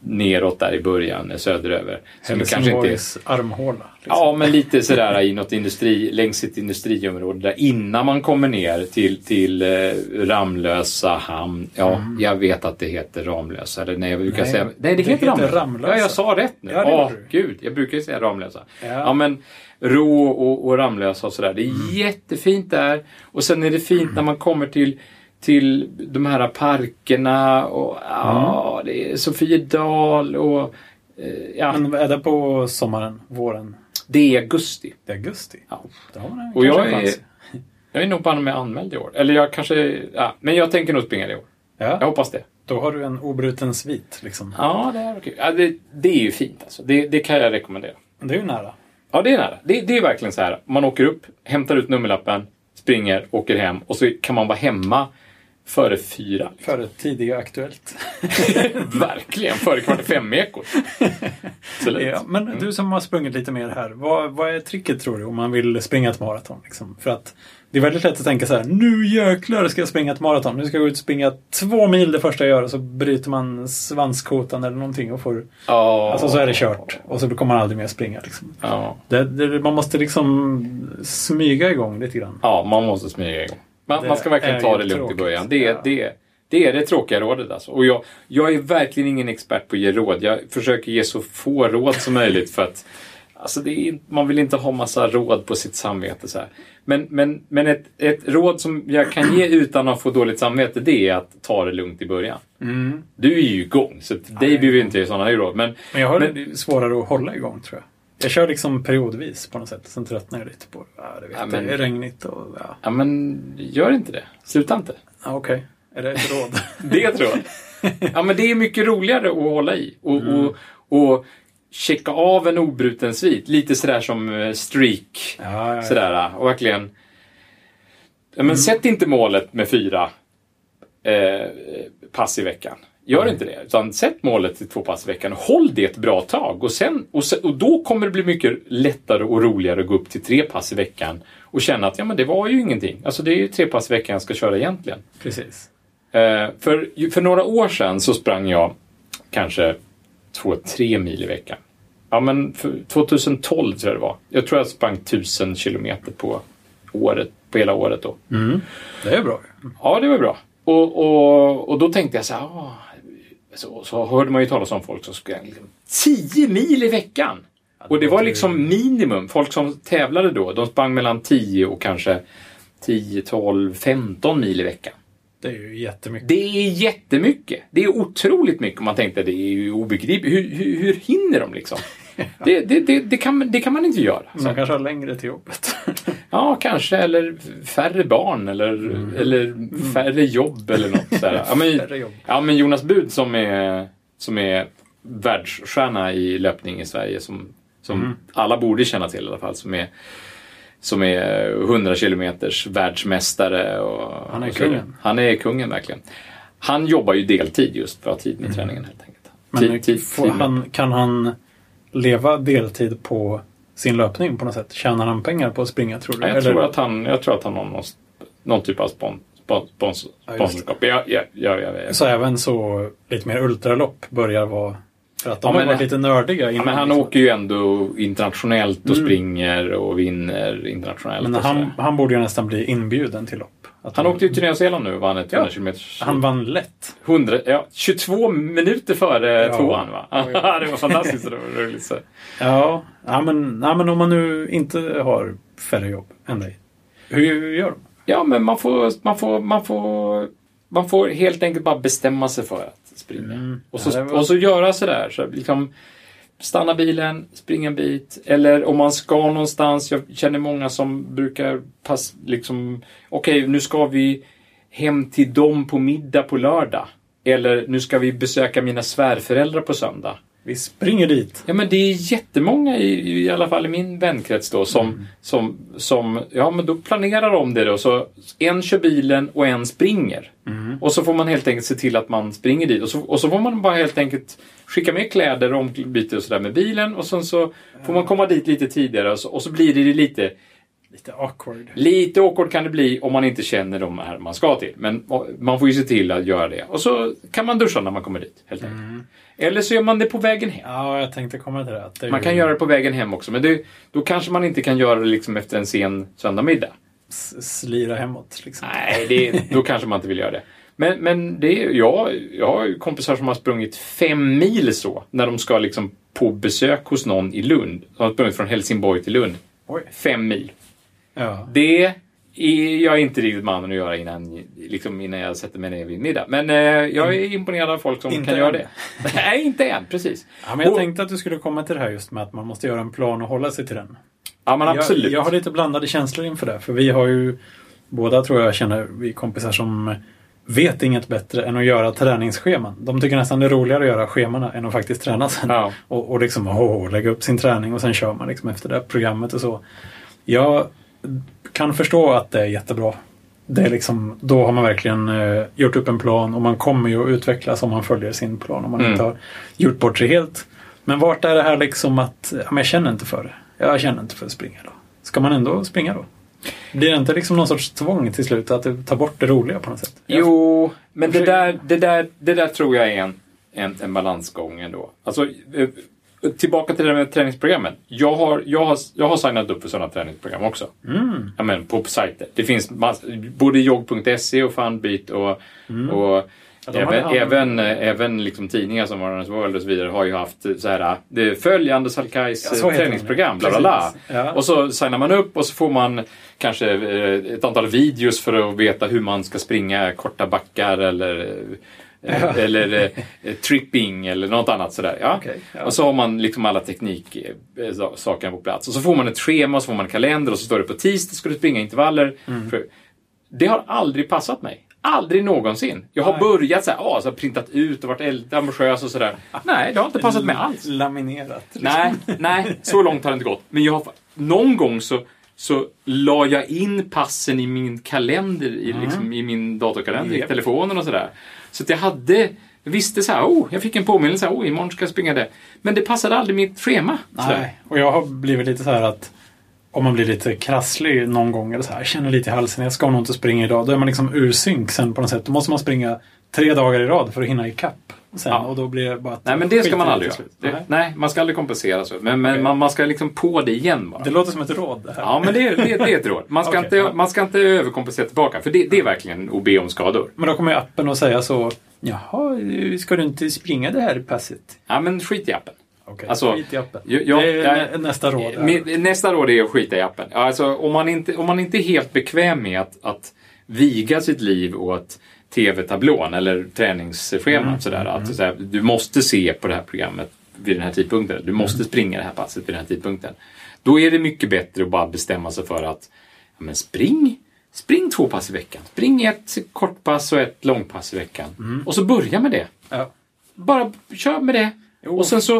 S1: neråt där i början, söderöver. Som kanske inte är
S2: armhåla. Liksom.
S1: Ja, men lite sådär i något industri, längs ett industriområde där innan man kommer ner till, till eh, Ramlösa hamn. Ja, jag vet att det heter Ramlösa. Eller nej, jag brukar
S2: Nej,
S1: säga... Nej, det,
S2: det
S1: heter
S2: heter
S1: Ramlösa.
S2: Ramlösa.
S1: Ja, jag sa rätt nu.
S2: Ja,
S1: Åh, gud. Jag brukar ju säga Ramlösa.
S2: Ja.
S1: Ja, men Rå och, och Ramlösa och sådär. Det är jättefint där. Och sen är det fint när man kommer till till de här parkerna och ja, det är Sofiedal och eh, ja,
S2: Men är det på sommaren, våren?
S1: det är augusti.
S2: Det är augusti.
S1: Ja.
S2: Då har man
S1: Och jag är, jag är nog bara med anmäld i år. Eller jag kanske, ja, men jag tänker nog springa det i år. Jag
S2: Ja,
S1: hoppas det.
S2: då har du en obruten svit. Liksom.
S1: Ja, det är okej. Ja, det, det är ju fint alltså. Det, det kan jag rekommendera.
S2: Det är ju nära.
S1: Ja, det är nära. Det, det är verkligen så här. Man åker upp, hämtar ut nummerlappen, springer, åker hem och så kan man vara hemma före fyra.
S2: Före tidiga Aktuellt.
S1: verkligen, före kvart i fem-ekot.
S2: Ja, men du som har sprungit lite mer här. Vad, vad är tricket tror du om man vill springa ett maraton? Liksom? För att det är väldigt lätt att tänka så här. Nu jäklar ska jag springa ett maraton. Nu ska jag gå ut och springa två mil det första jag gör och så bryter man svanskotan eller någonting och får...
S1: Ja.
S2: Alltså så är det kört. Och så kommer man aldrig mer springa. Liksom.
S1: Ja.
S2: Det, det, man måste liksom smyga igång lite grann.
S1: ja, man måste smyga igång. Man, man ska verkligen ta det lugnt
S2: tråkigt.
S1: i början. Det, är-
S2: Ja.
S1: det, det är det tråkiga rådet alltså. Och jag, jag är verkligen ingen expert på att ge råd. Jag försöker ge så få råd som möjligt för att Alltså det är, man vill inte ha massa råd på sitt samvete. Så här. Men, men, men ett, ett råd som jag kan ge utan att få dåligt samvete det är att ta det lugnt i början.
S2: Mm.
S1: Du är ju igång så dig behöver inte ge sådana råd. Men,
S2: Men jag har
S1: Men-
S2: svårare att hålla igång tror jag. Jag kör liksom periodvis på något sätt. Sen tröttnar jag lite på. Ja, det, vet
S1: Ja, men-
S2: det är regnigt och ja.
S1: ja, men gör inte det. Sluta inte.
S2: ja Okej, är det ett råd?
S1: Det tror jag. Ja, men det är mycket roligare att hålla i. Och,
S2: Mm.
S1: och, och checka av en obruten svit. Lite sådär som eh, streak.
S2: ja, ja.
S1: Sådär, och verkligen... Ja,
S2: Mm.
S1: men sätt inte målet med fyra eh, pass i veckan. Gör inte det. Utan sätt målet till två pass i veckan. Håll det ett bra tag. Och, sen, och, sen, och då kommer det bli mycket lättare och roligare att gå upp till tre pass i veckan. Och känna att ja, men det var ju ingenting. Alltså det är ju tre pass i veckan jag ska köra egentligen.
S2: Precis.
S1: Eh, för, för några år sedan så sprang jag kanske två, tre mil i veckan. Ja, men för 2012 tror jag det var. Jag tror jag sprang tusen kilometer på året, på hela året då.
S2: Mm. Det är bra.
S1: Ja, det var bra. Och, och, och då tänkte jag så här, ah, så, så hörde man ju talas om folk som sprang liksom 10 mil i veckan. Och det var liksom minimum. Folk som tävlade då, de sprang mellan 10 och kanske 10, 12, 15 mil i veckan.
S2: Det är ju jättemycket.
S1: Det är jättemycket. Det är otroligt mycket. Man tänkte det är ju obegripligt. Hur, hur, hur hinner de liksom? Det, det, det, det, kan, det kan man inte göra.
S2: De kanske har längre till jobbet.
S1: Ja, kanske. Eller färre barn. Eller, eller färre jobb eller något. Sådär. Ja, men, ja, men Jonas Bud som är, som är världsstjärna i löpning i Sverige. Som, som alla borde känna till i alla fall. Som är som är 100 kilometers världsmästare. Och,
S2: Han är
S1: och så
S2: kungen.
S1: Han är kungen verkligen. Han jobbar ju deltid just för att ha tid med träningen helt enkelt.
S2: Mm. Men
S1: Tid- tid- tid
S2: han, kan han leva deltid på sin löpning på något sätt? Tjänar han pengar på att springa tror du?
S1: Ja, jag,
S2: Eller-
S1: tror att han, jag tror att han har någon, någon typ av spon, spon, spons,
S2: det.
S1: sponsorskap. Ja, ja, ja, ja.
S2: Så även så lite mer ultralopp börjar vara... För att de
S1: Ja,
S2: har
S1: men-
S2: varit lite nördiga
S1: Ja,
S2: innan.
S1: men han
S2: liksom.
S1: åker ju ändå internationellt och
S2: Mm.
S1: springer och vinner internationellt.
S2: Men han, han borde ju nästan bli inbjuden till lopp. Att
S1: han åkte ju till Nya Zeeland nu och vann ett
S2: Ja.
S1: 100 km.
S2: Han vann lätt.
S1: 100, ja, 22 minuter före
S2: Ja.
S1: tvåan va? Det var fantastiskt roligt. Så.
S2: Ja, ja, men, ja, men om man nu inte har färre jobb än dig. Hur gör de?
S1: Ja, men man får, man, får, man, får, man får helt enkelt bara bestämma sig för att springa.
S2: Mm.
S1: Och, så,
S2: Ja, var-
S1: och så göra sådär. Så liksom, stanna bilen, springa en bit. Eller om man ska någonstans. Jag känner många som brukar pass, liksom, okej nu ska vi hem till dem på middag på lördag. Eller nu ska vi besöka mina svärföräldrar på söndag.
S2: Vi springer dit.
S1: Ja men det är jättemånga i, i alla fall i min vänkrets då som,
S2: Mm.
S1: som, som, ja men då planerar de det då. Så en kör bilen och en springer.
S2: Mm.
S1: Och så får man helt enkelt se till att man springer dit. Och så, och så får man bara helt enkelt skicka med kläder och ombyte och sådär med bilen. Och sen så får man komma dit lite tidigare och så, och så blir det lite,
S2: Lite awkward.
S1: lite awkward kan det bli om man inte känner de här man ska till. Men man får ju se till att göra det. Och så kan man duscha när man kommer dit helt enkelt.
S2: Mm.
S1: Eller så gör man det på vägen hem.
S2: Ja, jag tänkte komma till det. Det
S1: Man
S2: ju
S1: kan göra det på vägen hem också, men det, då kanske man inte kan göra det liksom efter en sen söndagmiddag.
S2: slira hemåt. Liksom.
S1: Nej, det, då kanske man inte vill göra det. Men, men det är, jag, har kompisar som har sprungit fem mil så, när de ska liksom på besök hos någon i Lund. De har sprungit från Helsingborg till Lund.
S2: Oj.
S1: Fem mil.
S2: Ja.
S1: Det är jag inte riktigt mannen att göra innan, liksom innan jag sätter mig ner vid middag. Men eh, jag är imponerad av folk som
S2: Inte
S1: kan göra
S2: än.
S1: det. Nej, inte än. Precis.
S2: ja, men jag
S1: Och-
S2: tänkte att du skulle komma till det här just med att man måste göra en plan och hålla sig till den.
S1: Ja, men absolut.
S2: Jag, jag har lite blandade känslor inför det. För vi har ju båda tror jag känner vi kompisar som vet inget bättre än att göra träningsscheman. De tycker nästan det är roligare att göra schemana än att faktiskt träna sen.
S1: Ja.
S2: Och, och liksom åh, lägga upp sin träning och sen kör man liksom efter det programmet och så. Jag kan förstå att det är jättebra. Det är liksom, då har man verkligen eh, gjort upp en plan och man kommer ju att utvecklas om man följer sin plan. Om man
S1: Mm.
S2: inte har gjort bort sig helt. Men vart är det här liksom att, ja, men jag känner inte för det. Jag känner inte för att springa då. Ska man ändå springa då? Blir det inte liksom någon sorts tvång till slut att tar bort det roliga på något sätt?
S1: Jo, men det där, det där, det där tror jag är en, en, en balansgång ändå. Alltså, eh, tillbaka till det med träningsprogrammen. Jag har, jag har, jag har signat upp för sådana träningsprogram också.
S2: Mm.
S1: Ja, men på sajter. Det finns mass, både jogg.se och Funbeat och, och
S2: Mm. Ja,
S1: även,
S2: ja,
S1: även, eh, även liksom tidningar som Runner's World och så vidare har ju haft så här, det följande Salkais
S2: Ja,
S1: träningsprogram, bla bla bla.
S2: Ja.
S1: Och så signar man upp och så får man kanske eh, ett antal videos för att veta hur man ska springa korta backar eller. Eller eh, tripping eller något annat sådär. Ja.
S2: Okej, ja.
S1: Och så har man liksom alla tekniksakerna på plats. Och så får man ett schema och så får man en kalender och så står det på tisdag ska du springa intervaller.
S2: Mm.
S1: Det har aldrig passat mig. Aldrig någonsin. Jag har
S2: Nej.
S1: börjat så här, ah, så har printat ut och varit ambitiös och sådär. Nej, det har inte passat mig alls.
S2: Laminerat. liksom.
S1: Nej, nej, så långt har det inte gått. Men jag har, någon gång så, så la jag in passen i min kalender, i, liksom, i min datorkalender, i
S2: Japp.
S1: telefonen och sådär. Så att jag hade, jag visste så här, oh, jag fick en påminnelse, oh, imorgon ska jag springa det. Men det passade aldrig mitt schema.
S2: Nej, och jag har blivit lite så här att om man blir lite krasslig någon gång eller så här, känner lite i halsen, jag ska nog inte springa idag. Då är man liksom ur synk sen på något sätt. Då måste man springa tre dagar i rad för att hinna ikapp sen.
S1: Ja.
S2: Och då blir det bara
S1: Nej, men det ska man aldrig göra. Det,
S2: Nej.
S1: man ska aldrig kompensera så. Men, men
S2: Okej.
S1: man, man ska liksom på det igen bara.
S2: Det låter som ett råd det här.
S1: Ja, men det, är- det, det är ett råd. Man ska,
S2: Okej,
S1: inte, man ska inte överkompensera tillbaka. För det, är verkligen att be om skador.
S2: Men då kommer ju appen att säga så, jaha, ska du inte springa det här passet?
S1: Ja, men skit i appen.
S2: Okej,
S1: Alltså,
S2: skit i appen.
S1: jag- jag-
S2: det är
S1: jag-
S2: nästa råd. här.
S1: Nästa råd är att skita i appen. Alltså, om, man inte, om man inte är helt bekväm med att, att viga sitt liv åt TV-tablån eller träningsschemat.
S2: Mm,
S1: Sådär, att, sådär, du måste se på det här programmet vid den här tidpunkten. Du måste springa det här passet vid den här tidpunkten. Då är det mycket bättre att bara bestämma sig för att ja, men spring, spring två pass i veckan. Spring ett kortpass och ett långpass i veckan. Och så börja med det.
S2: Ja.
S1: Bara kör med det.
S2: Jo,
S1: och sen så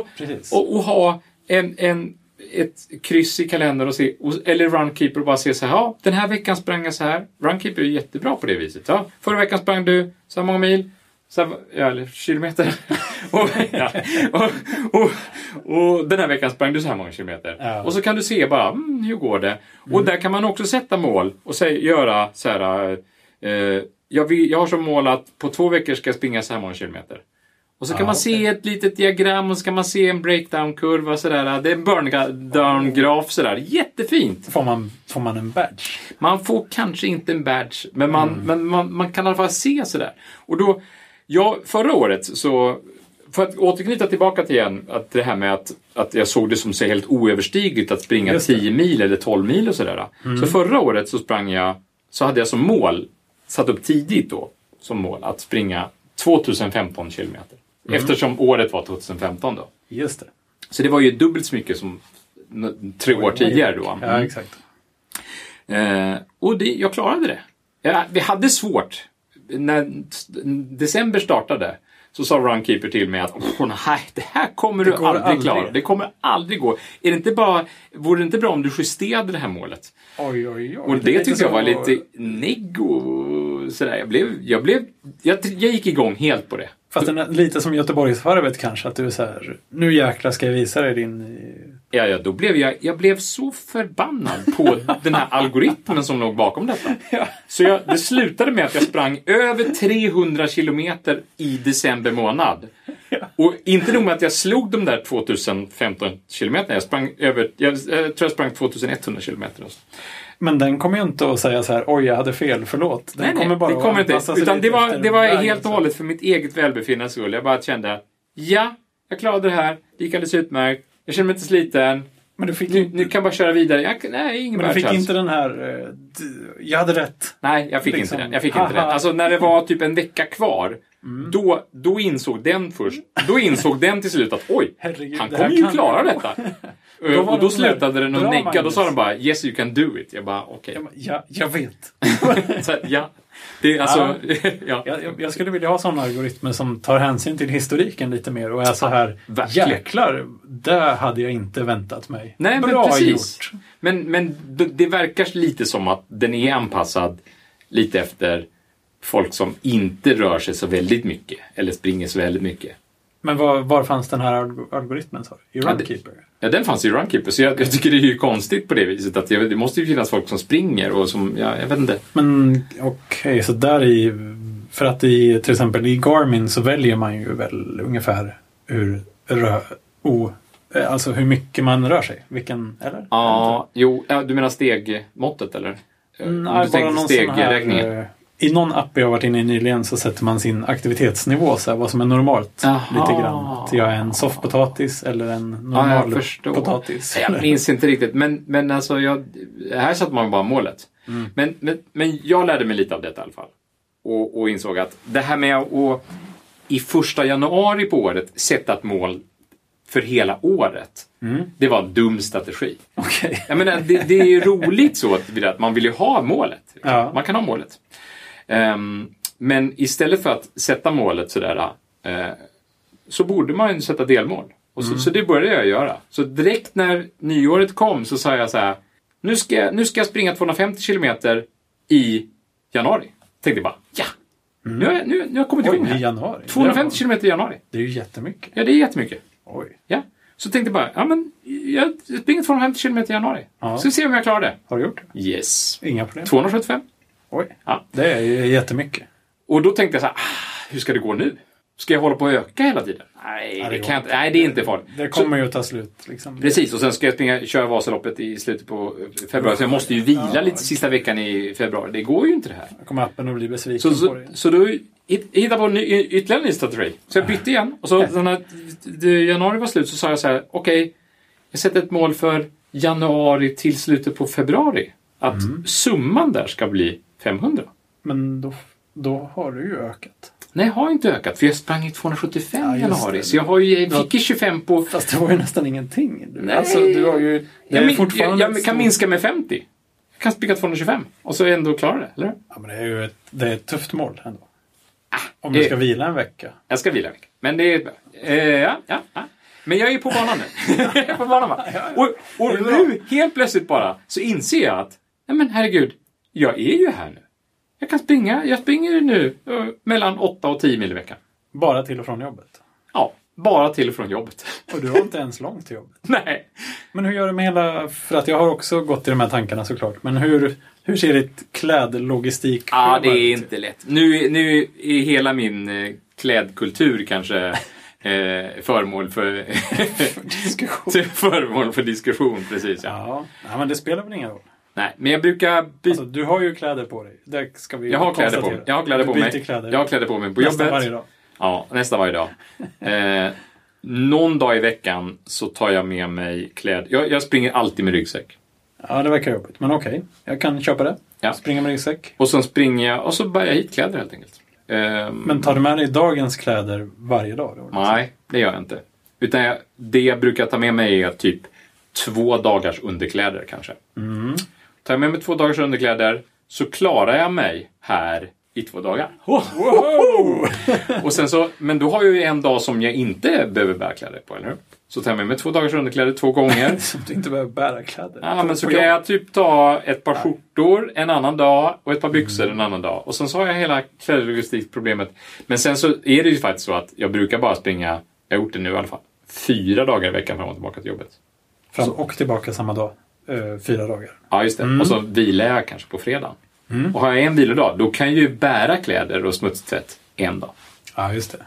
S1: och, och ha en, en ett kryss i kalendern och se, eller Runkeeper och bara se så här, ja, den här veckan sprang jag så här. Runkeeper är jättebra på det viset. Ja, förra veckan sprang du så här många mil, så här, ja, eller kilometer. och, ja, och, och, och den här veckan sprang du så här många kilometer.
S2: Ja.
S1: Och så kan du se bara, mm, hur går det? Och där kan man också sätta mål och säga, göra så här, eh, jag, vill, jag har som mål att på två veckor ska jag springa så här många kilometer. Och så kan
S2: Ja,
S1: man se ett litet diagram och så kan man se en breakdown-kurva sådär. Det är en burn-down-graf sådär. Jättefint!
S2: Får man, får man en badge?
S1: Man får kanske inte en badge, men man, men man, man kan i alla fall se sådär. Och då, ja, förra året så, för att återknyta tillbaka till igen, att det här med att, att jag såg det som så helt oöverstigligt att springa
S2: Just det.
S1: 10 mil eller 12 mil och sådär. Så förra året så sprang jag, så hade jag som mål, satt upp tidigt då, som mål, att springa 2015 kilometer. Eftersom året var 2015 då.
S2: Just det.
S1: Så det var ju dubbelt så mycket som tre år tidigare då.
S2: Ja, exakt.
S1: Eh, och det, jag klarade det. Ja, vi hade svårt. När december startade så sa Runkeeper till mig att Åh, nej, det här kommer du
S2: går
S1: aldrig,
S2: aldrig."
S1: klara. Det kommer aldrig gå. Är det inte bara, vore det inte bra om du justerade det här målet?
S2: Oj, oj, oj.
S1: Och det
S2: är
S1: tyckte jag var lite negg och sådär. Jag blev, jag blev, jag, jag gick igång helt på det.
S2: Fast den är lite som Göteborgsvarvet kanske, att du är så här, nu jäklar ska jag visa dig din... eh,
S1: Ja, ja, då blev jag, jag blev så förbannad på den här algoritmen som låg bakom detta.
S2: Ja.
S1: Så jag, det slutade med att jag sprang över 300 kilometer i december månad. Och inte nog med att jag slog de där 2015 kilometerna, jag sprang över, jag, jag tror jag sprang 2100 kilometer. Alltså.
S2: Men den kommer ju inte att säga så här, oj jag hade fel, förlåt. Den
S1: Nej, nej,
S2: kommer bara
S1: det
S2: att
S1: kommer inte. Utan det var, det var helt
S2: så.
S1: och hållet för mitt eget välbefinnandes skull. Jag bara kände, ja, jag klarade det här, det gick alldeles utmärkt, jag känner mig inte sliten,
S2: Men du fick,
S1: nu,
S2: inte-
S1: nu kan jag bara köra vidare. Jag, nej, ingen
S2: men du fick
S1: världsklass.
S2: inte den här, eh, jag hade rätt.
S1: Nej, jag fick
S2: Liksom,
S1: inte den. Jag fick inte den. Alltså när det var typ en vecka kvar,
S2: Mm.
S1: då, då insåg den först. Då insåg den till slut att oj,
S2: Herregud,
S1: han kommer ju klara
S2: jag.
S1: detta.
S2: Då
S1: och då
S2: så här,
S1: slutade den att negga. Då sa de bara yes you can do it. Jag bara okej.
S2: Men, Ja, jag vet.
S1: Så, ja. Det alltså, ja.
S2: Jag, jag, skulle vilja ha sådana algoritmer som tar hänsyn till historiken lite mer och är så här,
S1: verkligen.
S2: jäklar, det hade jag inte väntat mig.
S1: Nej, men
S2: Bra
S1: precis.
S2: gjort.
S1: Men, men det, det verkar lite som att den är anpassad lite efter folk som inte rör sig så väldigt mycket. Eller springer så väldigt mycket.
S2: Men var, var fanns den här alg- algoritmen? du? I
S1: Ja,
S2: Runkeeper?
S1: Ja, den fanns i Runkeeper, så jag, jag tycker det är ju konstigt på det viset. att det, det måste ju finnas folk som springer och som, ja, jag vet inte.
S2: Men okej, så där i... För att i till exempel i Garmin så väljer man ju väl ungefär hur rö, o, eh, alltså hur mycket man rör sig. Vilken, eller?
S1: Ja, jo, ja, du menar stegmåttet eller?
S2: Mm, nej, bara någon sån här, eh, I någon app jag varit inne i nyligen så sätter man sin aktivitetsnivå, så här, vad som är normalt.
S1: Jaha.
S2: Lite grann. Att jag är en soffpotatis eller en
S1: Ja,
S2: normal
S1: jag förstår.
S2: potatis.
S1: Jag minns inte riktigt, men, men alltså, jag, här satte man bara målet.
S2: Mm.
S1: Men, men, men jag lärde mig lite av detta i alla fall. Och, och insåg att det här med att i första januari på året sätta ett mål för hela året.
S2: Mm.
S1: Det var en dum strategi.
S2: Okej.
S1: Jag menar, det, det är ju roligt så att, att man vill ju ha målet.
S2: Ja.
S1: Man kan ha målet. Ehm, men istället för att sätta målet sådär eh, så borde man ju sätta delmål. Och så, så det började jag göra. Så direkt när nyåret kom så sa jag så här. Nu ska, jag- nu ska jag springa 250 kilometer i januari. Tänkte bara, ja! Nu, har jag- nu, nu har jag kommit igång
S2: Oj, i
S1: här.
S2: januari.
S1: 250 kilometer i januari.
S2: Det är ju jättemycket.
S1: Ja, det är jättemycket.
S2: Oj.
S1: Ja. Så tänkte jag bara, ja men jag springer 250 kilometer i januari.
S2: Ja.
S1: Så vi se om jag klarar det.
S2: Har du gjort det?
S1: Yes.
S2: Inga problem.
S1: 275.
S2: Oj.
S1: Ja.
S2: Det är ju jättemycket.
S1: Och då tänkte jag så här, ah, hur ska det gå nu? Ska jag hålla på att öka hela tiden? Nej,
S2: det
S1: kan jag inte. Nej, det är inte farligt.
S2: Det kommer ju att ta slut. Liksom.
S1: Precis, och sen ska jag springa, köra Vasaloppet i slutet på februari. Så jag måste ju vila
S2: Ja.
S1: lite sista veckan i februari. Det går ju inte det här.
S2: Då kommer appen att bli besviken
S1: Så,
S2: på
S1: så,
S2: dig.
S1: så då hit- hittade jag på en ny, ytterligare en ny strategi. Så jag bytte igen. Och så så när januari var slut så sa jag så här, okej, jag sätter ett mål för januari till slutet på februari. Att
S2: Mm.
S1: summan där ska bli 500.
S2: Men då, då har du ju ökat.
S1: Nej, jag har inte ökat för jag sprang i 275
S2: Ja,
S1: i januari. Så jag har ju, jag fick ju 25 på...
S2: Fast det var ju nästan ingenting. Du,
S1: Nej.
S2: Alltså, du har ju...
S1: Jag, min, jag, jag kan minska med 50. Jag kan springa 225 och så ändå klara det, eller?
S2: Ja, men det är ju ett, det är ett tufft mål ändå. Om
S1: det-
S2: du ska vila en vecka.
S1: Jag ska vila en vecka. Men det är... Eh, ja, ja, ja. Men jag är på banan nu. jag är på banan va? Och, och nu, helt plötsligt bara, så inser jag att, nej men herregud, jag är ju här nu. Jag kan springa, jag springer nu eh, mellan 8 och 10 mil i veckan.
S2: Bara till och från jobbet.
S1: Ja, bara till och från jobbet.
S2: Och du har inte ens långt till jobbet.
S1: nej.
S2: Men hur gör du med hela... För att jag har också gått i de här tankarna såklart. Men hur, hur ser ditt klädlogistik
S1: Ja, det är inte lätt. Nu, nu är hela min eh, klädkultur kanske eh, föremål för
S2: diskussion.
S1: till föremål för diskussion. Precis, ja.
S2: Ja, ja, men det spelar väl ingen roll.
S1: Nej, men jag brukar byta.
S2: Alltså, du har ju kläder på dig. Det ska vi
S1: jag har kläder på mig. Jag har kläder på mig.
S2: Kläder.
S1: Jag har kläder på mig på
S2: Nästan
S1: jobbet.
S2: varje dag.
S1: Ja, nästan varje dag. Eh, någon dag i veckan så tar jag med mig kläder. Jag, jag springer alltid med ryggsäck.
S2: Ja, det verkar jobbigt. Men okej, jag kan köpa det.
S1: Ja.
S2: Springa med ryggsäck.
S1: Och sen springer jag och så bär jag hit kläder helt enkelt. Eh,
S2: Men tar du med dig dagens kläder varje dag? Då?
S1: Nej, det gör jag inte. Utan jag, det jag brukar ta med mig är typ två dagars underkläder kanske.
S2: Mm.
S1: Tar jag med mig två dagars underkläder så klarar jag mig här i två dagar.
S2: Wow!
S1: Och sen så, men då har jag ju en dag som jag inte behöver bära kläder på, eller hur? Så tar jag med mig två dagars underkläder två gånger.
S2: Som du inte behöver bära kläder.
S1: Ja, men så kan jag typ ta ett par skjortor en annan dag och ett par byxor en annan dag. Och sen så har jag hela klädlogistikproblemet. Men sen så är det ju faktiskt så att jag brukar bara springa, jag har gjort det nu i alla fall, fyra dagar i veckan fram och tillbaka till jobbet.
S2: Fram och tillbaka samma dag. Eh, fyra dagar.
S1: Ja, just det.
S2: Mm.
S1: Och så vilar jag kanske på fredagen. Och har jag en vilodag, då kan jag ju bära kläder och smutstvätt en dag.
S2: Ja, just det.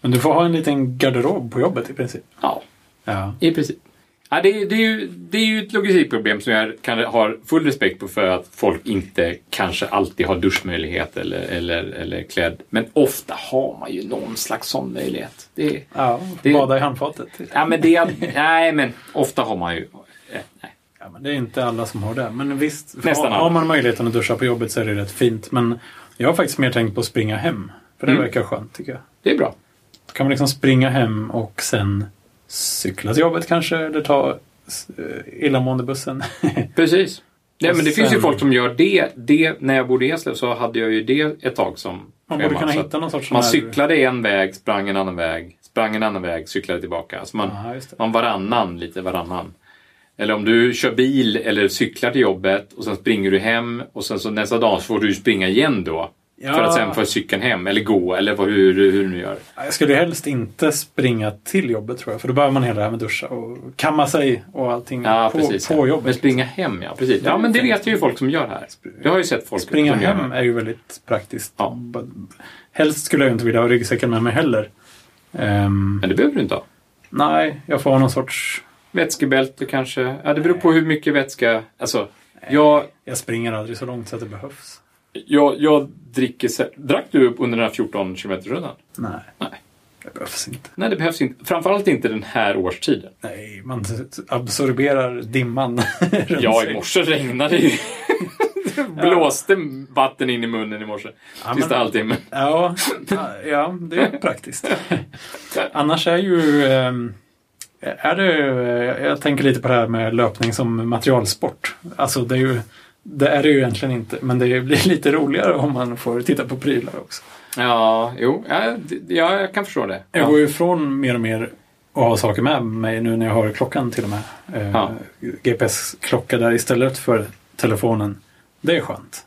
S2: Men du får ha en liten garderob på jobbet i princip.
S1: Ja,
S2: Ja.
S1: i princip. Ja, det, är- det, är ju, det är ju ett logistikproblem som jag kan, har full respekt på för att folk inte kanske alltid har duschmöjlighet eller, eller, eller klädd. Men ofta har man ju någon slags sån möjlighet. Det,
S2: ja
S1: Det-
S2: bada i handfatet.
S1: ja, men det, nej, men ofta har man ju... eh, Nej.
S2: Ja, men det är inte alla som har det. Men visst,
S1: Nästan
S2: har, har man möjligheten att duscha på jobbet så är det rätt fint. Men jag har faktiskt mer tänkt på att springa hem. För det
S1: Mm.
S2: verkar skönt tycker jag.
S1: Det är bra.
S2: Då kan man liksom springa hem och sen cykla till jobbet kanske. Eller ta eh, illamåendebussen.
S1: Precis.
S2: Och
S1: men det finns ju
S2: sen-
S1: folk som gör det. det. När jag bodde i Eslöv så hade jag ju det ett tag som
S2: Man borde kunna hitta någon sorts
S1: Man
S2: här-
S1: cyklade en väg, sprang en annan väg, sprang en annan väg, cyklade tillbaka. Så man,
S2: det.
S1: man varannan, lite varannan. Eller om du kör bil eller cyklar till jobbet och sen springer du hem och sen så nästa dag så får du springa igen då.
S2: Ja.
S1: För att sen få cykeln hem eller gå eller vad, hur, hur du nu gör.
S2: Jag skulle helst inte springa till jobbet tror jag. För då behöver man hela det här med duscha och kamma sig och allting
S1: Ja,
S2: på,
S1: precis.
S2: på
S1: ja.
S2: jobbet.
S1: Men springa hem, ja. Precis. Ja, men det vet ju folk som gör här. Jag har ju sett folk
S2: Springa
S1: som gör
S2: hem
S1: det.
S2: är ju väldigt praktiskt.
S1: Ja.
S2: Helst skulle jag inte vilja ha ryggsäcken med mig heller. Ehm,
S1: Men det behöver du inte ha.
S2: nej, jag får ha någon sorts...
S1: Vätskebälte kanske. Ja, det beror på hur mycket vätska. Alltså, jag,
S2: Jag springer aldrig så långt så att det behövs.
S1: jag, jag dricker... Drack du upp under den här 14 km-rundan?
S2: Nej,
S1: Nej.
S2: det behövs inte.
S1: Nej, det behövs inte. Framförallt inte den här årstiden.
S2: Nej, man absorberar dimman
S1: Ja, i morse regnade det ju. Blåste vatten in i munnen i morse.
S2: Ja,
S1: Sista
S2: men-
S1: halvtimmen.
S2: Ja, ja, det är praktiskt. Annars är ju... ehm, Är det, jag tänker lite på det här med löpning som materialsport. Alltså det är ju... Det är det ju egentligen inte, men det blir lite roligare om man får titta på prylar också.
S1: Ja, jo. Ja, ja, jag kan förstå det.
S2: Jag
S1: Ja.
S2: går ju ifrån mer och mer att ha saker med mig nu när jag har klockan till och med. Eh,
S1: Ja.
S2: GPS-klocka där istället för telefonen. Det är skönt.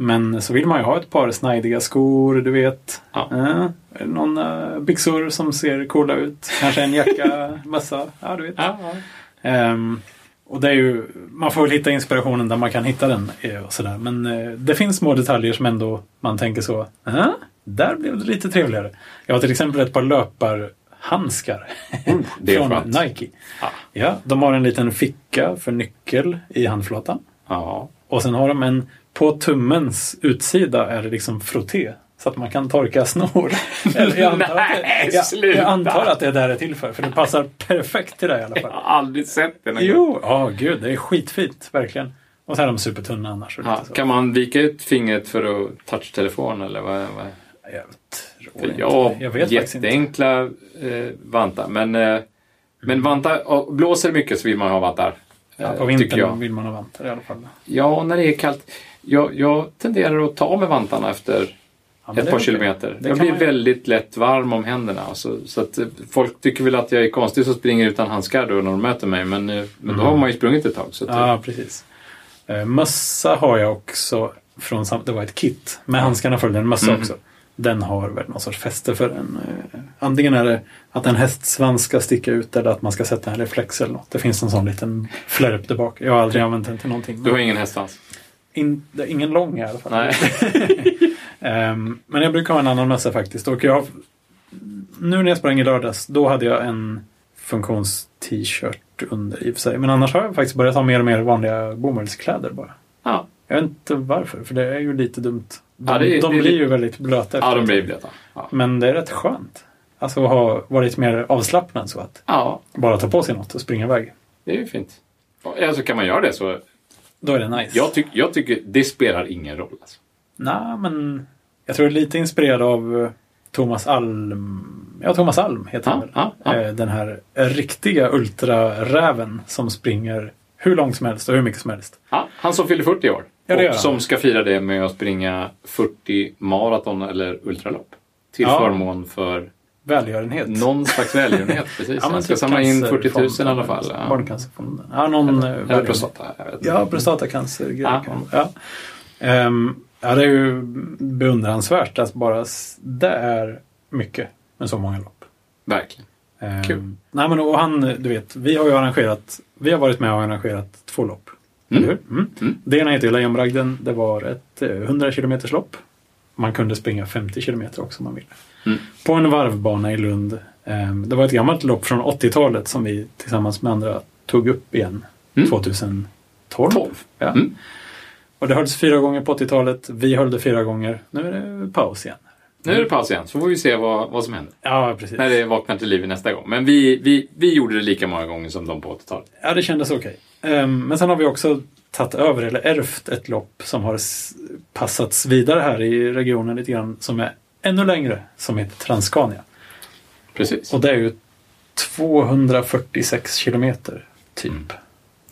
S2: Men så vill man ju ha ett par snajdiga skor, du vet.
S1: Ja.
S2: Eh, någon uh, byxor som ser coola ut. Kanske en jacka, mössa. Ja, du vet.
S1: Ja, ja.
S2: Ehm, och det är ju, man får väl hitta inspirationen där man kan hitta den. eh, Och sådär. Men eh, det finns små detaljer som ändå man tänker så. "Ah, där blev det lite trevligare. Jag har till exempel ett par löparhandskar.
S1: det är
S2: från
S1: skönt.
S2: Nike.
S1: Ja.
S2: Ja, de har en liten ficka för nyckel i handflatan.
S1: Ja.
S2: Och sen har de en, på tummens utsida är det liksom frotté. Så att man kan torka snor. Eller jag, antar att
S1: Nej,
S2: det, jag, jag antar att det är där det är till för. För det passar perfekt till det i alla
S1: Jag
S2: fall.
S1: har aldrig sett den. gång.
S2: Jo, ja gud, det är skitfint, verkligen. Och så är de supertunna annars.
S1: Ja, kan man vika ut fingret för att touchtelefon eller vad? vad?
S2: Jag tror inte.
S1: jag
S2: jag vet faktiskt inte.
S1: jätteenkla eh, vantar. Men, eh, men vantar, blåser det mycket så vill man ha vantar.
S2: Ja,
S1: eh,
S2: på
S1: tycker
S2: vintern
S1: jag.
S2: vill man ha vantar i alla fall.
S1: Ja, när det är kallt. Jag, jag tenderar att ta av mig vantarna efter
S2: Ja,
S1: ett par kilometer.
S2: Det
S1: Jag blir
S2: man
S1: väldigt lätt varm om händerna. Så, så att eh, folk tycker väl att jag är konstig som springer utan handskar då när de möter mig. Men, eh, men då har man ju sprungit ett tag. Så att,
S2: Ja, precis. Eh, mössa har jag också från det var ett kit. Med handskarna följde en mössa
S1: Mm.
S2: också. Den har väl någon sorts fäste för en. Antingen är det att en hästsvans ska sticka ut eller att man ska sätta en reflex eller något. Det finns en sån liten flärp där bak. Jag har aldrig använt den till någonting.
S1: Du har ingen hästsvans?
S2: In, ingen lång i alla fall.
S1: Nej.
S2: Ehm, men jag brukar ha en annan mössa faktiskt. Och jag, nu när jag sprang i lördags, då hade jag en funktions-t-shirt under i och för sig. Men annars har jag faktiskt börjat ha mer och mer vanliga bomullskläder bara.
S1: Ja,
S2: Jag vet inte varför, för det är ju lite dumt. De,
S1: Ja, är-
S2: de blir ju väldigt blöta.
S1: ja de blir blöta. Ja.
S2: Men det är rätt skönt. Alltså att ha varit mer avslappnad så att
S1: ja,
S2: bara ta på sig något och springa iväg.
S1: det är ju fint. Alltså kan man göra det så...
S2: Då är det nice.
S1: Jag, tyck, jag tycker det spelar ingen roll. Alltså.
S2: Nej, men jag tror det är lite inspirerad av eh, Thomas Alm. Ja, Thomas Alm heter han väl.
S1: ja.
S2: Eh, Den här riktiga ultraräven som springer hur långt som helst och hur mycket som helst.
S1: Han som fyller 40 år.
S2: Ja,
S1: och som ska fira det med att springa 40 maraton eller ultralopp. Till förmån för
S2: Välgörenhet.
S1: någon slags välgörenhet. Precis.
S2: men
S1: han ska samla in 40 000 i alla fall. Ja.
S2: Barncancerfonden. Ja, någon eh,
S1: Eller
S2: välgörenhet.
S1: prostata.
S2: Ja, prostatacancergrej.
S1: Ja.
S2: Ja. Ehm, ja, det är ju beundransvärt att bara det är mycket med så många lopp.
S1: Verkligen.
S2: Ehm,
S1: Kul.
S2: Nej, men och han, du vet, vi har ju arrangerat, vi har varit med och arrangerat två lopp.
S1: Mm.
S2: Eller hur? Mm.
S1: Mm.
S2: Det ena heter Lejonbragden. Det var ett eh, 100 km lopp. Man kunde springa 50 km också om man ville.
S1: Mm.
S2: På en varvbana i Lund. Ehm, Det var ett gammalt lopp från 80-talet som vi tillsammans med andra tog upp igen
S1: Mm.
S2: 2012.
S1: 12.
S2: Ja.
S1: Mm.
S2: Och det hölls fyra gånger på 80-talet. Vi höll det fyra gånger. Nu är det paus igen.
S1: Nu är det paus igen, så får vi se vad, vad som händer.
S2: Ja, precis.
S1: När det vaknar till liv nästa gång. Men vi, vi, vi gjorde det lika många gånger som de på 80-talet.
S2: Ja, det kändes okej. Ehm, men sen har vi också tagit över eller ärvt ett lopp som har passats vidare här i regionen lite grann som är ännu längre som heter Transcania.
S1: Precis.
S2: Och det är ju 246 kilometer typ.
S1: Mm.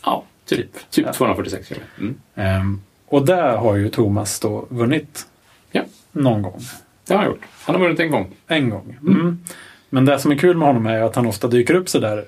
S1: Ja, typ, typ
S2: Ja.
S1: 246 km. Mm.
S2: Ehm, och där har ju Thomas då vunnit
S1: Ja,
S2: någon gång.
S1: det har han gjort. Han har vunnit en gång.
S2: En gång. Mm. Men det som är kul med honom är att han ofta dyker upp sådär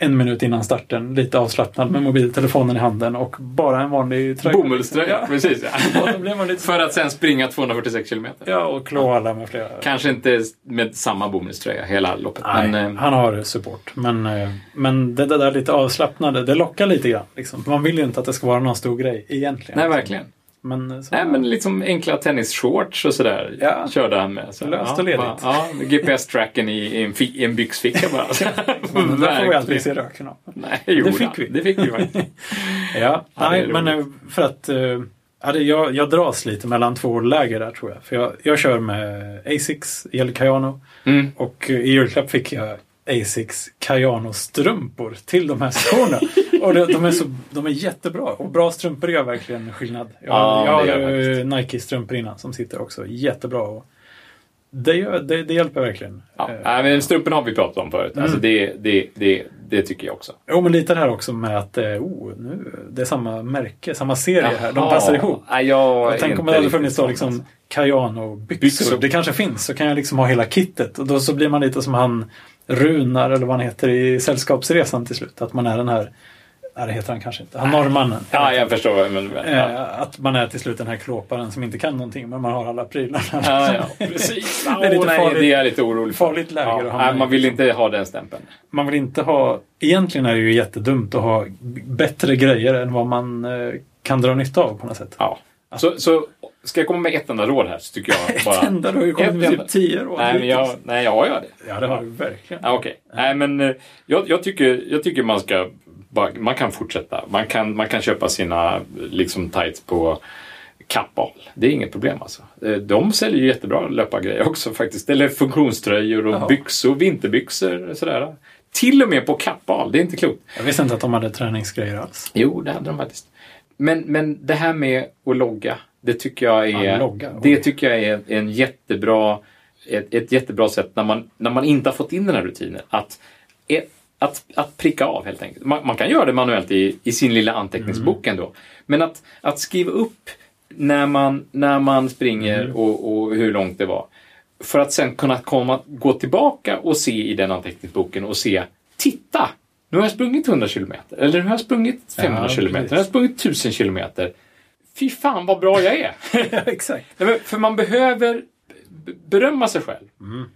S2: en minut innan starten, lite avslappnad med mobiltelefonen i handen och bara en vanlig tröja.
S1: Bomullströja,
S2: Ja.
S1: precis. Ja.
S2: då blir man lite
S1: För att sen springa 246 km.
S2: Ja, och klå alla med flera.
S1: Kanske inte med samma bomullströja hela loppet.
S2: Nej,
S1: Men, eh,
S2: han har support. Men, eh, men det där lite avslappnade, det lockar lite grann. Liksom. Man vill ju inte att det ska vara någon stor grej egentligen.
S1: nej, verkligen.
S2: Men, så,
S1: Nej, men liksom enkla tennisshorts och sådär
S2: Ja.
S1: körde han med. Så,
S2: Löst och ledigt.
S1: bara- Ja, GPS-tracken i, i, en i en byxficka bara.
S2: men där får vi aldrig se röken av.
S1: Nej, jo,
S2: Det fick vi.
S1: Det fick vi faktiskt.
S2: Ja,
S1: Ja,
S2: nej, men eh, för att eh, ja, det, jag, jag dras lite mellan två läger där tror jag. För jag, jag kör med Asics El Cayano
S1: Mm.
S2: och eh, i julklapp fick jag Asics Cayano-strumpor till de här skorna. och de, de, är så, de är jättebra. Och bra strumpor gör verkligen skillnad. Jag,
S1: Ja,
S2: jag har Nike-strumpor innan som sitter också jättebra. Och det, gör, det, det hjälper verkligen.
S1: Ja, nej, men strumporna har vi pratat om förut.
S2: Mm.
S1: Alltså det, det, det, det tycker jag också.
S2: Jo, men lite det här också med att eh, oh, nu, det är samma märke, samma serie här. De
S1: Jaha.
S2: passar ihop.
S1: Nej, jag
S2: Och tänk om det hade funnits då liksom
S1: alltså.
S2: Cayano-byxor.
S1: Byxor.
S2: Det kanske finns. Så kan jag liksom ha hela kittet. Och då så blir man lite som han Runar eller vad han heter i Sällskapsresan till slut. Att man är den här, nej det heter han kanske inte, han norrmannen.
S1: Ja, jag förstår vad du menar. Ja.
S2: Eh, Att man är till slut den här klåparen som inte kan någonting men man har alla prylarna.
S1: Ja, ja, precis.
S2: Det är lite
S1: nej,
S2: farligt-
S1: det är lite orolig för.
S2: farligt läge
S1: Ja, nej, man vill
S2: liksom.
S1: inte ha den stämpeln.
S2: Man vill inte ha, egentligen är det ju jättedumt att ha bättre grejer än vad man eh, kan dra nytta av på något sätt.
S1: Ja. Så, så ska jag komma med ett enda råd här så tycker jag bara...
S2: Ett enda, du ju kommit
S1: Ett
S2: med typ tio år.
S1: Nej, men jag, nej, jag har ju det.
S2: Ja, det har du verkligen.
S1: Ja, Okej. Nej, men eh, jag, jag, tycker, jag tycker man ska... Man kan fortsätta. Man kan, man kan köpa sina liksom, tights på Kappahl. Det är inget problem alltså. Eh, De säljer ju jättebra löpargrejer också faktiskt. Eller funktionströjor och
S2: Jaha.
S1: byxor, vinterbyxor och sådär. Till och med på Kappahl. Det är inte klokt.
S2: Jag visste inte att de hade träningsgrejer alls.
S1: Jo, det hade de faktiskt. Men, men det här med att logga, det tycker jag är,
S2: Ja, logga,
S1: det tycker jag är en jättebra, ett, ett jättebra sätt när man, när man inte har fått in den här rutinen. Att, eh, att, att pricka av helt enkelt. Man, man kan göra det manuellt i, i sin lilla anteckningsbok
S2: Mm.
S1: ändå. Men att, att skriva upp när man, när man springer
S2: Mm.
S1: och, och hur långt det var. För att sen kunna komma, gå tillbaka och se i den anteckningsboken och se, titta! Nu har jag sprungit 100 kilometer, eller nu har jag sprungit 500
S2: Ja,
S1: kilometer, nu har jag sprungit 1000 kilometer. Fy fan vad bra jag är!
S2: ja, exakt.
S1: Nej, för man behöver berömma sig själv. Om
S2: Mm.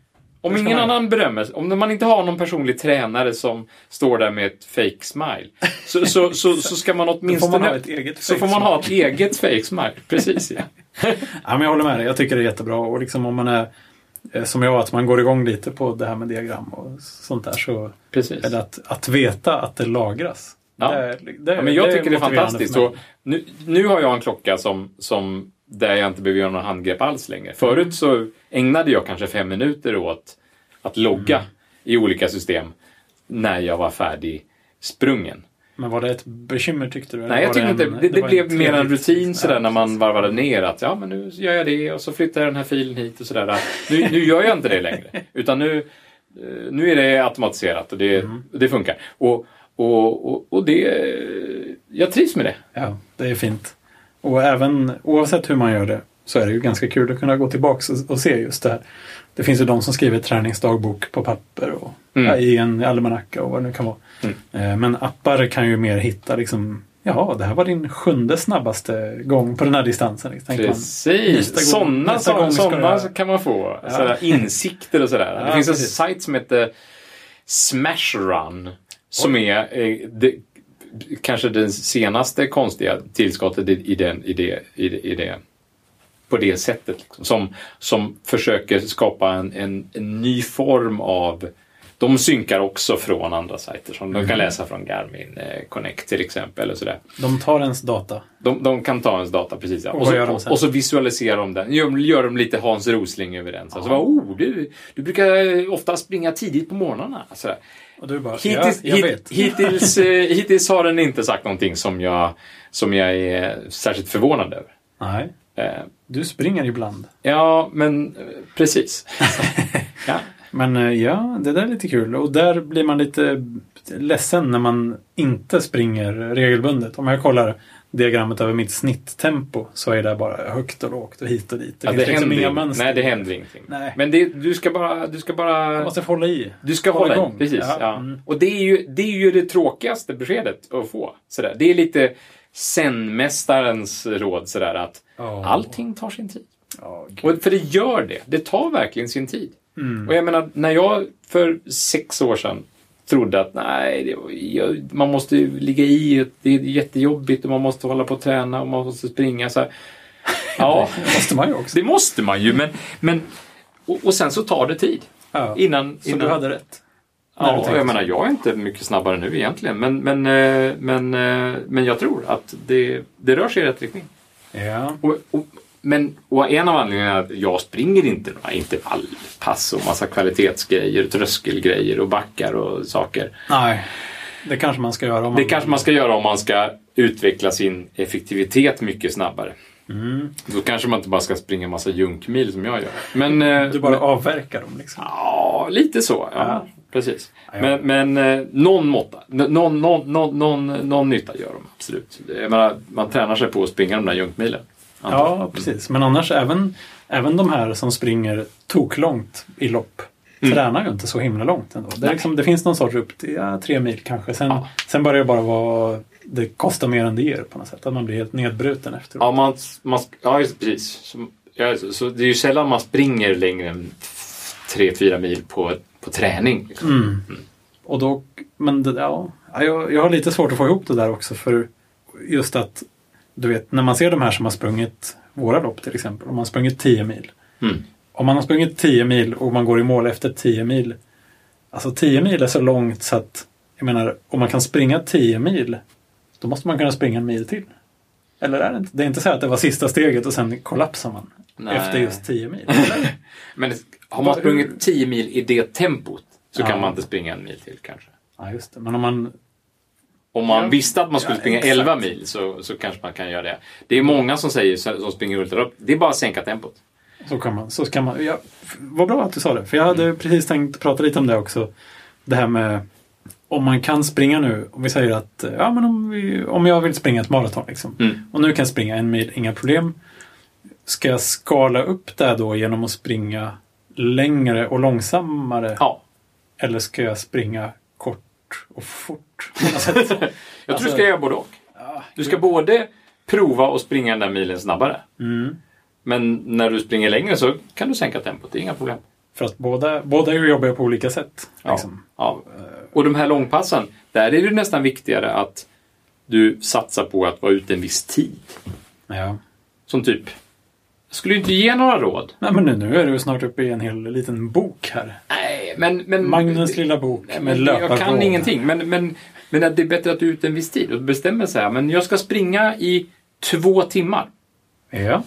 S2: Det ska
S1: ingen
S2: man
S1: annan berömmer om man inte har någon personlig tränare som står där med ett fake smile, så, så, så, så ska man
S2: Då får
S1: åtminstone...
S2: man ha ett eget
S1: så får man ha ett eget fake smile. Precis, ja.
S2: Ja, men jag håller med dig. Jag tycker det är jättebra. Och liksom om man är eh, som jag, att man går igång lite på det här med diagram och sånt där. Så,
S1: Precis.
S2: eller att, att veta att det lagras.
S1: Ja.
S2: Det, det,
S1: Ja, men jag tycker det är fantastiskt. Så nu, nu har jag en klocka som, som där jag inte behöver göra några handgrepp alls längre. Förut så ägnade jag kanske fem minuter åt att logga
S2: Mm.
S1: i olika system när jag var färdig sprungen.
S2: Men var det ett bekymmer tyckte du?
S1: Nej, jag
S2: en-
S1: inte. Det, det,
S2: var
S1: blev mer en rutin sådär när man varvade ner att ja, men nu gör jag det och så flyttar jag den här filen hit och sådär. Nu, nu gör jag inte det längre. Utan nu, eh, nu är det automatiserat och det,
S2: Mm.
S1: det funkar. Och, och, och, och det... Jag trivs med det.
S2: Ja, det är fint. Och även oavsett hur man gör det så är det ju ganska kul att kunna gå tillbaka och, och se just det här. Det finns ju de som skriver träningsdagbok på papper och
S1: Mm.
S2: ja, i en almanacka och vad det nu kan vara.
S1: Mm.
S2: Eh, Men appar kan ju mer hitta liksom Jaha, det här var din sjunde snabbaste gång på den här distansen. liksom.
S1: Precis. Sådana såna
S2: jag-
S1: kan man få.
S2: Ja.
S1: Sådär insikter och sådär. det
S2: Ja,
S1: finns
S2: precis.
S1: en sajt som heter Smash Run. Som är eh, det, kanske det senaste konstiga tillskottet i, den, i, det, i, det, i det på det sättet. Liksom. Som, som försöker skapa en, en, en ny form av de synkar också från andra sajter som
S2: Mm.
S1: de kan läsa från Garmin eh, Connect till exempel. Och sådär.
S2: De tar ens data.
S1: De, de kan ta ens data, precis. Ja.
S2: Och
S1: Och, så, och, och så visualiserar de den. Gör, gör de lite Hans Rosling över den. Så, så bara, oh, du, du brukar ofta springa tidigt på morgnarna. Sådär.
S2: Bara,
S1: Hittills,
S2: ja,
S1: hit, hittills, eh, hittills har den inte sagt någonting som jag, som jag är särskilt förvånad över.
S2: Nej,
S1: Eh,
S2: du springer ibland.
S1: ja, men eh, precis. ja.
S2: Men ja, det där är lite kul. Och där blir man lite ledsen när man inte springer regelbundet. Om jag kollar diagrammet över mitt snitttempo så är det bara högt och lågt och hit och dit. Det
S1: Ja, det
S2: liksom inga mönster.
S1: Nej, det händer ingenting.
S2: Nej.
S1: Men det, du ska bara... Du ska bara
S2: Man måste hålla i.
S1: Du ska
S2: Hålla
S1: hålla
S2: igång.
S1: igång. Precis,
S2: Ja,
S1: ja.
S2: mm.
S1: Och det är, ju, det är ju det tråkigaste beskedet att få. Sådär. Det är lite zen-mästarens råd sådär att
S2: Ja.
S1: allting tar sin tid.
S2: Gud.
S1: Och för det gör det. Det tar verkligen sin tid.
S2: Mm.
S1: Och jag menar, när jag för sex år sedan trodde att nej, det, man måste ju ligga i, det är jättejobbigt och man måste hålla på och träna och man måste springa. Så här. Ja,
S2: Det måste man ju också.
S1: det måste man ju, men, men och, och sen så tar det tid.
S2: Ja.
S1: Innan,
S2: Så
S1: innan,
S2: du hade rätt?
S1: Ja, jag menar, jag är inte mycket snabbare nu egentligen. Men, men, eh, men, eh, men jag tror att det, det rör sig i rätt riktning.
S2: Ja.
S1: Och, och, men och en av anledningarna är att jag springer inte några intervallpass och massa kvalitetsgrejer, tröskelgrejer och backar och saker.
S2: Nej, det kanske man ska göra om
S1: Det kanske man ska göra om man ska utveckla sin effektivitet mycket snabbare.
S2: Mm.
S1: Då kanske man inte bara ska springa massa junkmil som jag gör. Men, eh,
S2: Du bara
S1: men,
S2: avverkar dem liksom.
S1: Ja, lite så. Ja,
S2: Ja.
S1: Precis. Men, men eh, någon måtta, någon, någon, någon, någon nytta gör de absolut. Jag menar, man tränar sig på att springa de där junkmilen.
S2: Ja, precis. Men annars även, även de här som springer toklångt i lopp
S1: Mm.
S2: tränar ju inte så himla långt ändå. Det, liksom, det finns någon sorts upp till ja, tre mil kanske. Sen,
S1: Ja.
S2: sen börjar det bara vara det kostar mer än det ger på något sätt. Att man blir helt nedbruten efteråt.
S1: Ja, man, man, ja precis. Så, ja, så, det är ju sällan man springer längre än 3-4 mil på, på träning. Liksom.
S2: Mm. Och då, men det, ja, jag, jag har lite svårt att få ihop det där också för just att du vet när man ser de här som har sprungit våra lopp till exempel. Om man har sprungit 10 mil.
S1: Mm.
S2: Om man har sprungit 10 mil och man går i mål efter 10 mil. Alltså 10 mil är så långt så att jag menar om man kan springa 10 mil då måste man kunna springa en mil till. Eller är det inte? Det är inte så att det var sista steget och sen kollapsar man
S1: Nej.
S2: efter just 10 mil.
S1: Men har man sprungit 10 mil i det tempot så
S2: Ja.
S1: kan man inte springa en mil till kanske.
S2: ja, just det. Men om man
S1: Om man
S2: Ja.
S1: visste att man skulle
S2: Ja,
S1: springa
S2: exakt.
S1: 11 mil så, så kanske man kan göra det. Det är många som säger som springer ultralopp. Det är bara att sänka tempot.
S2: Så kan man. Så kan man ja, vad bra att du sa det. För jag hade precis tänkt prata lite om det också. Det här med om man kan springa nu, om vi säger att ja, men om, vi, om jag vill springa ett maraton liksom,
S1: Mm.
S2: och nu kan jag springa en mil, inga problem. Ska jag skala upp det då genom att springa längre och långsammare?
S1: Ja.
S2: Eller ska jag springa och fort?
S1: Jag tror
S2: Alltså-
S1: du ska göra både och.
S2: Ja,
S1: Du ska både prova att springa den där milen snabbare.
S2: Mm.
S1: Men när du springer längre så kan du sänka tempot. Det är inga problem.
S2: För att båda, båda jobbiga på olika sätt.
S1: Ja.
S2: Liksom.
S1: Ja. Och de här långpassen, där är det nästan viktigare att du satsar på att vara ute en viss tid.
S2: Ja.
S1: Som typ, skulle ju inte ge några råd.
S2: Nej, men nu- är du snart uppe i en hel liten bok här.
S1: Nej, men... men
S2: Magnus lilla bok
S1: Nej,
S2: med
S1: men Jag kan
S2: löparråd.
S1: ingenting, men, men, men att det är bättre att du är ute en viss tid och bestämmer sig. här, Men jag ska springa i två timmar.
S2: Ja.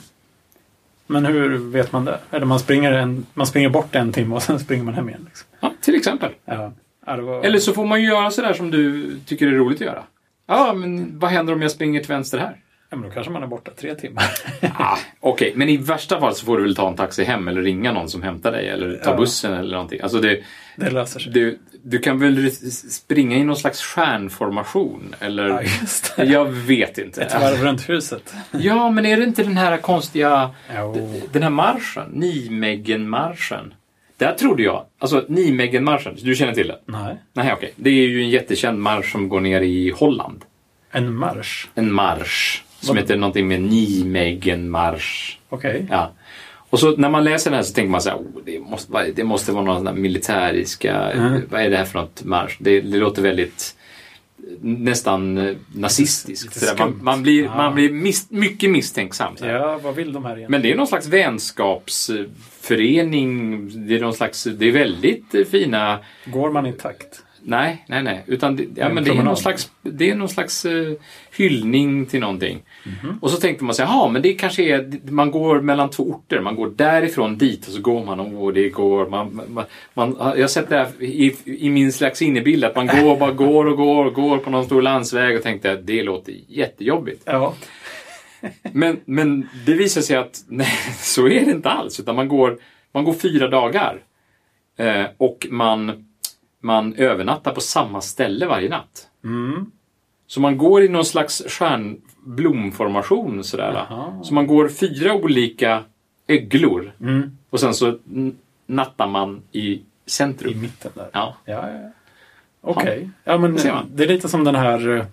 S2: Men hur vet man det? Eller man springer, en, man springer bort en timme och sen springer man hem igen. Liksom.
S1: Ja, till exempel.
S2: Ja. Ja, det var...
S1: Eller så får man ju göra sådär som du tycker är roligt att göra. Ja, men vad händer om jag springer till vänster här?
S2: Ja, men då kanske man är borta tre timmar.
S1: Ah, Okej, men i värsta fall så får du väl ta en taxi hem eller ringa någon som hämtar dig eller ta
S2: Ja.
S1: bussen eller någonting. Alltså det,
S2: det löser sig.
S1: du, du kan väl springa i någon slags stjärnformation eller...
S2: Ja, just det.
S1: Jag vet inte.
S2: Ett varv runt huset.
S1: Ja, men är det inte den här konstiga...
S2: Jo.
S1: Den här marschen, Nijmegen-marschen. Där trodde jag, alltså Nijmegen-marschen, du känner till den?
S2: Nej.
S1: Nej, okej. Det är ju en jättekänd marsch som går ner i Holland.
S2: En marsch.
S1: En marsch som heter någonting med Nijmegen-marsch.
S2: Okej.
S1: Ja. Och så när man läser den här så tänker man så här, oh, det, måste, vara- det måste vara någon sån militäriska,
S2: Mm.
S1: vad är det här för något marsch? Det, det låter väldigt nästan eh, nazistiskt. Man, man blir,
S2: Ja.
S1: man blir mis, mycket misstänksam. så här.
S2: Ja, vad vill de här igen?
S1: Men det är någon slags vänskapsförening. Det är någon slags, det är väldigt eh, fina
S2: Går man i takt?
S1: Nej, nej, nej. Utan det, ja,
S2: En
S1: men det, är någon slags, det är någon slags eh, hyllning till någonting.
S2: Mhm.
S1: Och så tänkte man sig, jaha, men det kanske är, man går mellan två orter. Man går därifrån dit och så går man och det går. Man, man, man, jag har sett det här i, i min slags innebild, att man går bara går och går och går på någon stor landsväg och tänkte att det låter jättejobbigt.
S2: Ja.
S1: Men, men det visar sig att nej, så är det inte alls. Utan man går, man går fyra dagar. Eh, och man, man övernattar på samma ställe varje natt.
S2: Mm.
S1: Så man går i någon slags stjärnblomformation sådär. Så man går fyra olika öglor.
S2: Mm.
S1: Och sen så nattar man i centrum.
S2: I mitten där.
S1: Ja.
S2: Ja, ja. Okej. Ja, men Det är lite som den här eh,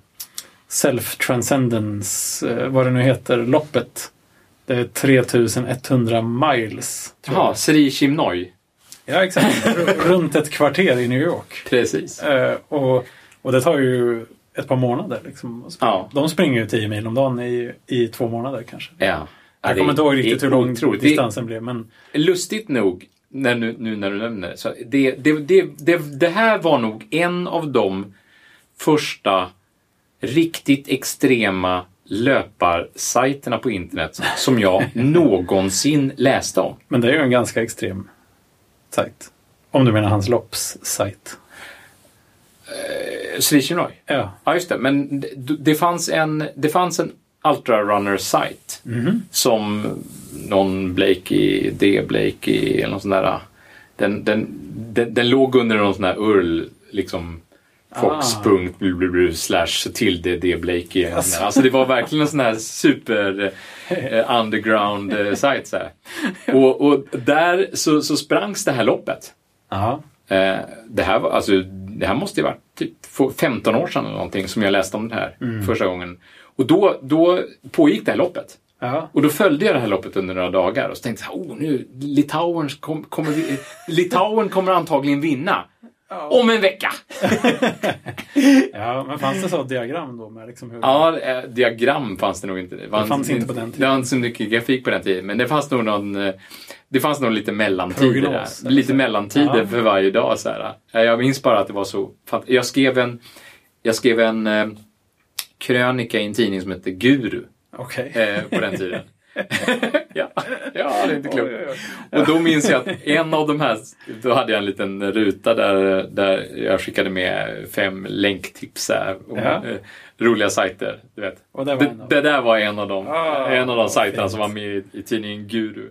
S2: Self-Transcendence, eh, vad det nu heter, loppet. Det är 3100 miles.
S1: Jaha, Sri Chimnoy.
S2: Ja, exakt. Runt ett kvarter i New York.
S1: Precis.
S2: Eh, och, och det tar ju ett par månader. Liksom.
S1: Ja.
S2: De springer ju 10 mil om dagen i, i två månader kanske.
S1: Ja. Ja,
S2: Jag
S1: det
S2: kommer inte ihåg riktigt hur lång distansen blev. Men
S1: Lustigt nog, när nu, nu när du nämner det, så det, det, det, det, det här var nog en av de första riktigt extrema löparsajterna på internet som jag någonsin läste om.
S2: Men det är ju en ganska extrem sajt. Om du menar hans loppssajt.
S1: Sri Chinhoy.
S2: Ja.
S1: Ja, just det. Men det, det fanns en, det fanns en Ultrarunner-sajt
S2: Mhm.
S1: som någon Blakey, D. Blakey eller något sånt där. Den, den, den, den låg under någon sån här URL, liksom fox.blu slash tilde D. Något sånt där. Alltså det var verkligen en sån här super eh, underground eh, sajt. Så. Och, och där så, så sprangs det här loppet.
S2: Ja.
S1: Eh, det, här var, alltså, det här måste ju varit typ för 15 år sedan eller någonting som jag läste om det här första gången. Och då, då pågick det här loppet.
S2: Ja.
S1: Och då följde jag det här loppet under några dagar och så tänkte jag, oh, nu, Litauen, kom, kommer, Litauen kommer antagligen vinna. Om en vecka!
S2: ja, men fanns det så diagram då med liksom hur...
S1: Ja, eh, diagram fanns det nog inte. Det, var
S2: fanns inte på den tiden.
S1: Det var inte så mycket grafik på den tiden. Men det fanns nog någon... eh, Det fanns nog lite mellantider
S2: Prognos,
S1: där. Lite
S2: så.
S1: mellantider
S2: Ja.
S1: för varje dag. Så här. Eh, Jag minns bara att det var så... Jag skrev en, jag skrev en eh, krönika i en tidning som hette Guru
S2: Okej.
S1: eh, på den tiden. ja, ja, det är inte klokt.
S2: Oj, oj, oj.
S1: Och då minns jag att en av de här, då hade jag en liten ruta där, där jag skickade med fem länktips här, om
S2: Ja.
S1: eh, roliga sajter. Du vet.
S2: Och det
S1: Det, det där var en av de,
S2: Ah,
S1: en av de sajterna
S2: fint.
S1: som var med i, i tidningen Guru.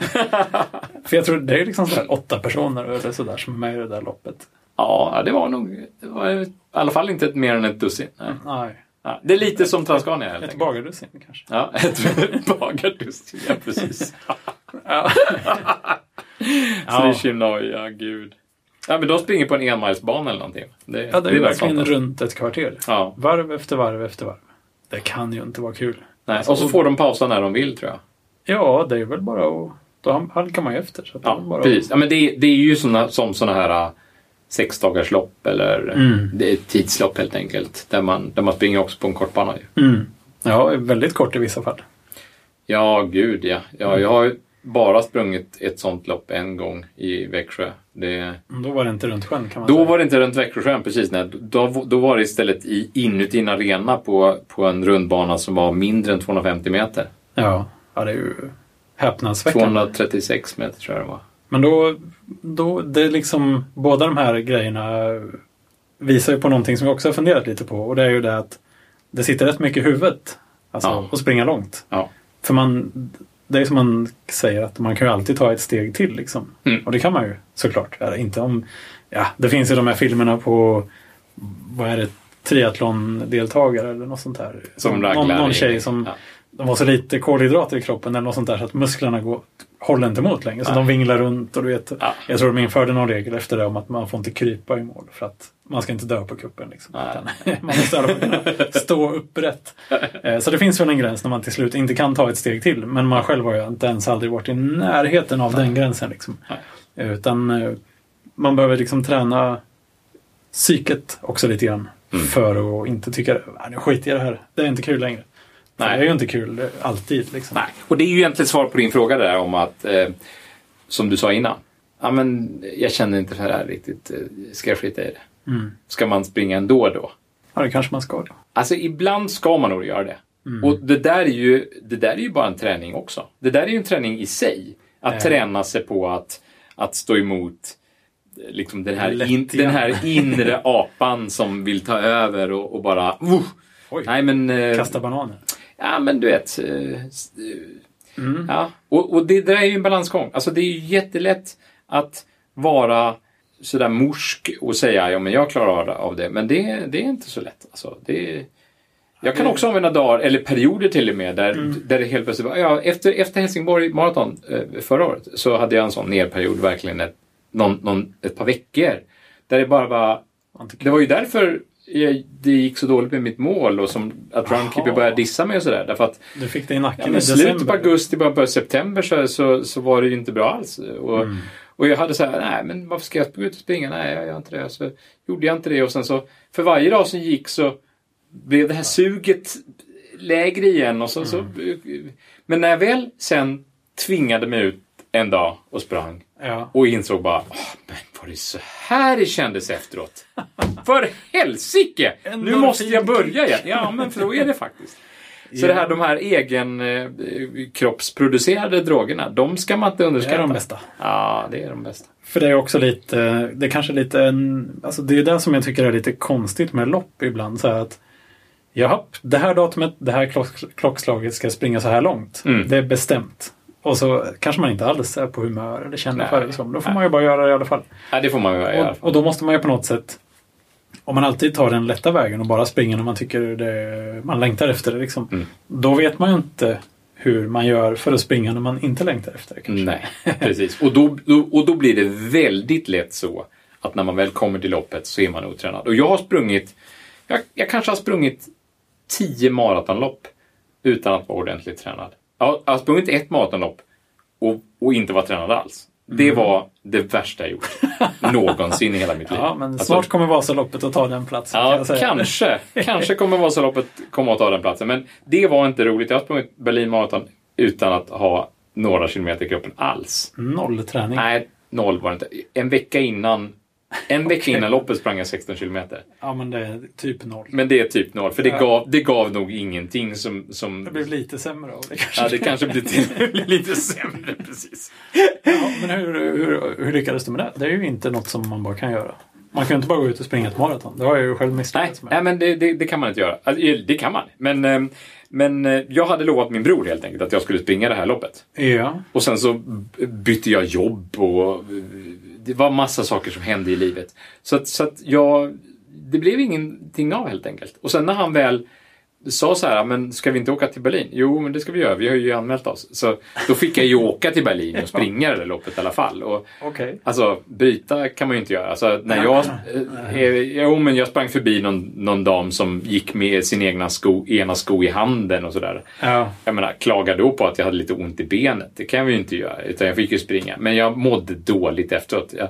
S2: För jag tror det är liksom sådär åtta personer eller sådär som är med i det där loppet.
S1: Ja, det var nog det var i alla fall inte ett, mer än ett dussin. Nej.
S2: Nej.
S1: Ja, det är lite som Transcania helt
S2: Ett bagardussin kanske.
S1: Ja, ett bagardussin. Ja, precis.
S2: Ja.
S1: Det är ja gud. Ja, men de springer på en enmilsbana eller någonting. Det,
S2: ja, det är
S1: väl
S2: verkligen runt ett kvarter.
S1: Ja,
S2: Varv efter varv efter varv. Det kan ju inte vara kul.
S1: nej.
S2: Alltså,
S1: Och så får de pausa när de vill tror jag.
S2: Ja, det är väl bara att... Då halkar man ju efter. Så det är
S1: Ja,
S2: bara
S1: precis. Ja, men det, det är ju såna, som såna här äh, sexdagarslopp eller
S2: Mm.
S1: det är ett tidslopp helt enkelt. Där man, där man springer också på en kortbana. Ju.
S2: Mm. Ja, väldigt kort i vissa fall.
S1: Ja, gud ja. ja. Jag har bara sprungit ett sånt lopp en gång i Växjö. Det,
S2: Då var det inte runt sjön kan man
S1: Då
S2: säga.
S1: var det inte runt Växjösjön precis. Nej. Då, då var det istället i, inuti en arena på, på en rundbana som var mindre än 250 meter.
S2: Ja, ja det är ju häpnadsväckande.
S1: 236 meter tror jag det var.
S2: Men då, då, det är liksom, båda de här grejerna visar ju på någonting som jag också har funderat lite på. Och det är ju det att det sitter rätt mycket i huvudet. Alltså
S1: Ja.
S2: att springa långt.
S1: Ja.
S2: För man, det är som man säger att man kan ju alltid ta ett steg till liksom.
S1: Mm.
S2: Och det kan man ju såklart. Inte om, ja, det finns ju de här filmerna på, vad är det, triathlon-deltagare eller något sånt där.
S1: Som
S2: någon, någon tjej som
S1: ja.
S2: de har så lite kolhydrater i kroppen eller något sånt där så att musklerna går, håller inte emot längre. Så
S1: Nej.
S2: de vinglar runt och du vet.
S1: Ja.
S2: Jag tror de införde någon regel efter det om att man får inte krypa i mål för att man ska inte dö på kuppen. Liksom.
S1: Nej.
S2: Man måste stå upprätt. Eh, Så det finns väl en gräns när man till slut inte kan ta ett steg till. Men man själv har ju inte ens aldrig varit i närheten av den gränsen. Liksom.
S1: Nej.
S2: Utan eh, man behöver liksom träna psyket också lite grann.
S1: Mm.
S2: För att inte tycka "Nej, nu skiter jag i det här. Det är inte kul längre.
S1: Nej.
S2: Det är ju inte kul alltid. Liksom.
S1: Nej, och det är ju egentligen svar på din fråga där om att, eh, som du sa innan. Ja, men jag känner inte det här riktigt. Eh, Ska jag skita i det?
S2: Mm.
S1: Ska man springa ändå då?
S2: Ja, det kanske man ska. Då.
S1: Alltså ibland ska man nog göra det.
S2: Mm.
S1: Och det där, är ju, det där är ju bara en träning också. Det där är ju en träning i sig. Att
S2: Ja.
S1: träna sig på att, att stå emot eh, liksom den, här in, den här inre apan som vill ta över och, och bara... Uh, nej men... eh,
S2: Kasta bananer.
S1: Ja men du vet. eh,
S2: Mm.
S1: Ja. Och, och det där är ju en balansgång. Alltså det är ju jättelätt att vara sådär morsk och säga ja men jag klarar av det-. Men det, det är inte så lätt. Alltså, det, jag kan också använda dagar, eller perioder till och med, där,
S2: Mm.
S1: där det helt plötsligt var, ja, efter, efter Helsingborg Marathon eh, förra året så hade jag en sån nerperiod, verkligen ett, någon, någon, ett par veckor. Där det bara var, det var ju därför jag, det gick så dåligt med mitt mål och som att Runkeeper började dissa mig och sådär. Därför att
S2: Du fick det i nacken
S1: Ja,
S2: i
S1: slutet på augusti, början på september så, så, så var det ju inte bra alls. Och,
S2: Mm.
S1: och jag hade så här, nej men varför ska jag gå ut och springa? Nej, jag gör inte det. Så gjorde jag inte det och sen så, för varje dag som gick så blev det här suget lägre igen. Och så, så,
S2: Mm.
S1: men när jag väl sen tvingade mig ut en dag och sprang
S2: Ja.
S1: och insåg bara, "Åh, men var det så här det kändes efteråt? För helsike! Nu måste jag börja igen. Ja, men för då är det faktiskt. Så det här, de här egen eh, kroppsproducerade drogerna, de ska man inte
S2: Det
S1: underskatta.
S2: är de bästa.
S1: Ja, det är de bästa.
S2: För det är också lite, det är kanske lite en, alltså det är det som jag tycker är lite konstigt med lopp ibland. Så att, jaha, det här datumet, det här klock, klockslaget ska springa så här långt.
S1: Mm.
S2: Det är bestämt. Och så kanske man inte alls är på humör eller känner för det. Men Då får
S1: Nej.
S2: man ju bara göra det i alla fall.
S1: Ja, det får man ju göra.
S2: Och, och då måste man ju på något sätt, om man alltid tar den lätta vägen och bara springer när man tycker det, man längtar efter det. Liksom,
S1: Mm.
S2: Då vet man ju inte hur man gör för att springa när man inte längtar efter det. Kanske.
S1: Nej, precis. Och då, då, och då blir det väldigt lätt så att när man väl kommer till loppet så är man otränad. Och jag har sprungit, jag, jag kanske har sprungit tio maratonlopp utan att vara ordentligt tränad. Jag har sprungit ett maratonlopp och, och inte vara tränad alls. Det var det värsta jag gjort någonsin i hela mitt liv.
S2: Ja, men
S1: Alltså,
S2: snart kommer Vasaloppet att ta den platsen. kan
S1: Ja,
S2: jag säga.
S1: kanske. Kanske kommer Vasaloppet komma att ta den platsen. Men det var inte roligt. Jag har sprungit Berlin Marathon utan att ha några kilometer i kroppen alls.
S2: Noll träning.
S1: Nej, noll var det inte. En vecka innan, en vecka innan loppet sprang jag 16 kilometer.
S2: Ja, men det är typ noll.
S1: Men det är typ noll, för det, gav, det gav nog ingenting som... som
S2: Det blev lite sämre av det kanske.
S1: Ja, det kanske blir till, lite sämre, precis.
S2: Ja, men hur, hur, hur lyckades du med det? Det är ju inte något som man bara kan göra. Man kan ju inte bara gå ut och springa ett maraton. Det har jag ju själv misslyckats med.
S1: nej men det, det, det kan man inte göra. Alltså, det kan man. Men, eh, men eh, jag hade lovat min bror helt enkelt att jag skulle springa det här loppet.
S2: Ja.
S1: Och sen så bytte jag jobb och eh, det var massa saker som hände i livet. Så att, så att jag, det blev ingenting av helt enkelt. Och sen när han väl sa så här, men ska vi inte åka till Berlin? Jo, men det ska vi göra. Vi har ju anmält oss. Så då fick jag ju åka till Berlin och springa det där loppet i alla fall. Och,
S2: Okej.
S1: Alltså, byta kan man ju inte göra. Alltså, när jag, eh, eh, jo, men jag sprang förbi någon, någon dam som gick med sin egna sko, ena sko i handen och sådär.
S2: Ja.
S1: Jag menar, klaga då på att jag hade lite ont i benet. Det kan vi ju inte göra. Utan jag fick ju springa. Men jag mådde dåligt efteråt. Jag,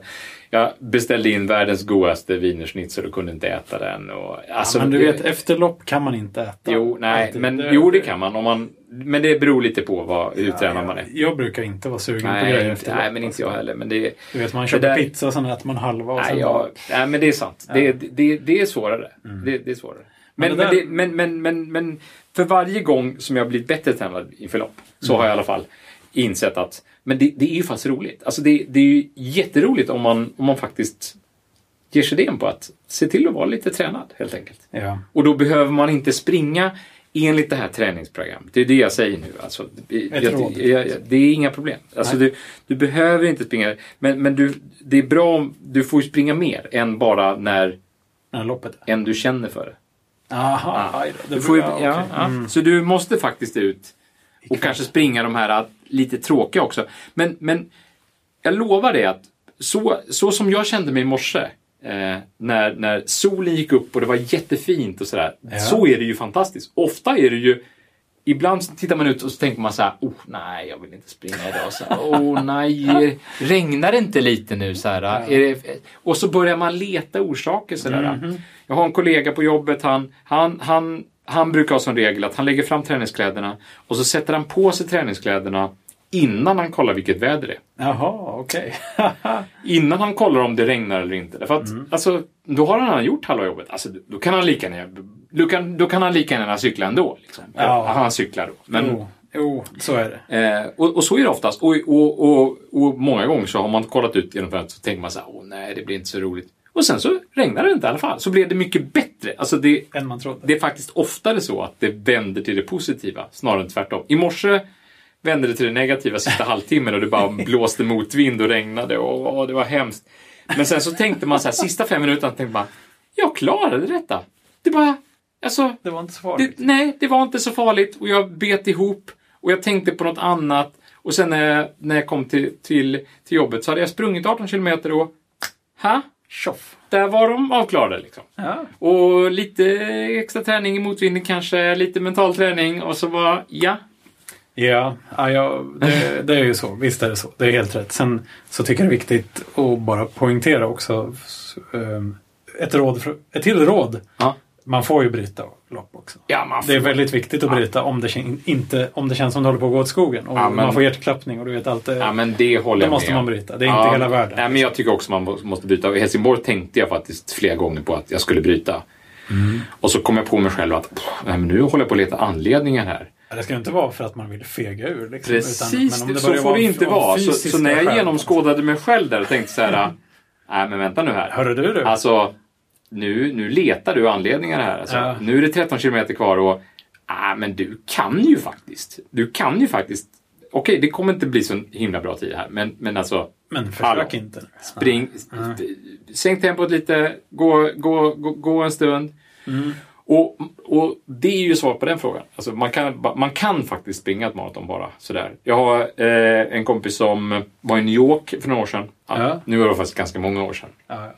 S1: jag beställde in världens godaste wienerschnitzel och kunde inte äta den. Och, alltså,
S2: men du
S1: det-
S2: vet, efter lopp kan man inte äta.
S1: Jo, nej,
S2: Alltid.
S1: men jo det kan man. Om man men det beror lite på vad, hur tränad man är.
S2: Jag brukar inte vara sugen på
S1: Nej,
S2: grejer
S1: inte,
S2: efter
S1: nej,
S2: lopp,
S1: men inte
S2: alltså.
S1: jag heller. Men det,
S2: Du vet, man köper
S1: där-
S2: pizza och sen äter man halva och sen
S1: Nej,
S2: bara...
S1: ja, nej, men det är sant. Det, det, det är svårare. Det, det är svårare. Men,
S2: Men där-
S1: men, men, men, men för varje gång som jag blivit bättre tränad inför lopp så har jag i alla fall insett att men det, det är ju faktiskt roligt. Alltså det, det är ju jätteroligt om man, om man faktiskt ger sig den på att se till att vara lite tränad helt enkelt.
S2: Ja.
S1: Och då behöver man inte springa enligt det här träningsprogrammet. Det är det jag säger nu. Alltså, jag, jag, jag, det är inga problem. Alltså, du, du behöver inte springa. Men, men du, det är bra om du får springa mer än bara när
S2: När loppet är.
S1: än du känner för det.
S2: Aha, då.
S1: Du får
S2: ja,
S1: ja,
S2: okej.
S1: ja.
S2: Mm.
S1: Så du måste faktiskt ut och kanske springa de här lite tråkiga också. Men, men jag lovar dig att så, så som jag kände mig i morse eh, när, när solen gick upp och det var jättefint och sådär.
S2: Ja.
S1: Så är det ju fantastiskt. Ofta är det ju Ibland tittar man ut och så tänker man så här, oh nej, jag vill inte springa idag. Så här, oh nej, regnar det inte lite nu? Så här, är det... Och så börjar man leta orsaker. Så där.
S2: Mhm.
S1: Jag har en kollega på jobbet, han, han, han, han brukar ha som regel att han lägger fram träningskläderna och så sätter han på sig träningskläderna innan han kollar vilket väder det är.
S2: Jaha, okej.
S1: Innan han kollar om det regnar eller inte. Därför att,
S2: Mm.
S1: alltså, då har han gjort halva jobbet. Alltså, då kan han lika gärna, då kan, då kan han lika gärna cykla ändå. Liksom.
S2: Ja.
S1: Han cyklar då. Men,
S2: Jo, jo, så är det.
S1: Eh, och, och så är det oftast. Och, och, och, och många gånger så har man kollat ut genom fönstret och tänker man så här, åh nej, det blir inte så roligt. Och sen så regnar det inte i alla fall. Så blev det mycket bättre. Alltså det,
S2: Än man trodde.
S1: det är faktiskt oftare så att det vänder till det positiva snarare än tvärtom. I morse vände det till det negativa sista halvtimmen och det bara blåste motvind och regnade och, och det var hemskt. Men sen så tänkte man så här, sista fem minuterna tänkte man, jag klarade detta. Det bara, alltså,
S2: Det var inte så
S1: det,
S2: farligt.
S1: nej, det var inte så farligt och jag bet ihop och jag tänkte på något annat. Och sen när jag, när jag kom till, till, till jobbet så hade jag sprungit 18 kilometer och ha,
S2: Tjoff!
S1: där var de avklarade. Liksom.
S2: Ja.
S1: Och lite extra träning i motvind kanske, lite mental träning och så var ja.
S2: Ja, ja, det, det är ju så. Visst är det så. Det är helt rätt. Sen så tycker jag det är viktigt att bara poängtera också ehm, ett, råd, för- ett till råd.
S1: Ja,
S2: Man får ju bryta lopp också.
S1: ja man
S2: Det är väldigt viktigt att bryta om det, inte, om det känns som det håller på att gå åt skogen. Och
S1: Ja, men-
S2: man får hjärtklappning och du vet allt det.
S1: Ja, men det håller jag
S2: måste
S1: med
S2: man bryta. Det är inte hela världen.
S1: Nej, men jag tycker också man må- måste bryta. I Helsingborg tänkte jag faktiskt flera gånger på att jag skulle bryta.
S2: Mm.
S1: Och så kom jag på mig själv att pff, nej, men nu håller jag på att leta anledningar här.
S2: Ja, Det ska inte vara för att man vill fega ur. Liksom,
S1: Precis,
S2: utan, men om
S1: så får det inte vara. Så, så när jag
S2: skäl.
S1: genomskådade mig själv där och tänkte så här, nej men vänta nu här.
S2: Hörru du du.
S1: Alltså, nu, nu letar du anledningar här. Alltså,
S2: Ja.
S1: Nu är det 13 kilometer kvar och, nej men du kan ju faktiskt. Du kan ju faktiskt. Okej, det kommer inte bli så himla bra tid här, men, men alltså,
S2: men försök
S1: hallå.
S2: inte.
S1: spring, sänk tempot lite, gå, gå, gå, gå en stund.
S2: Mm.
S1: Och, och det är ju svar på den frågan. Alltså man, kan, man kan faktiskt springa ett maraton bara sådär. Jag har eh, en kompis som var i New York för några år sedan. Ja,
S2: Ja.
S1: Nu var det faktiskt ganska många år sedan.
S2: Ja, ja.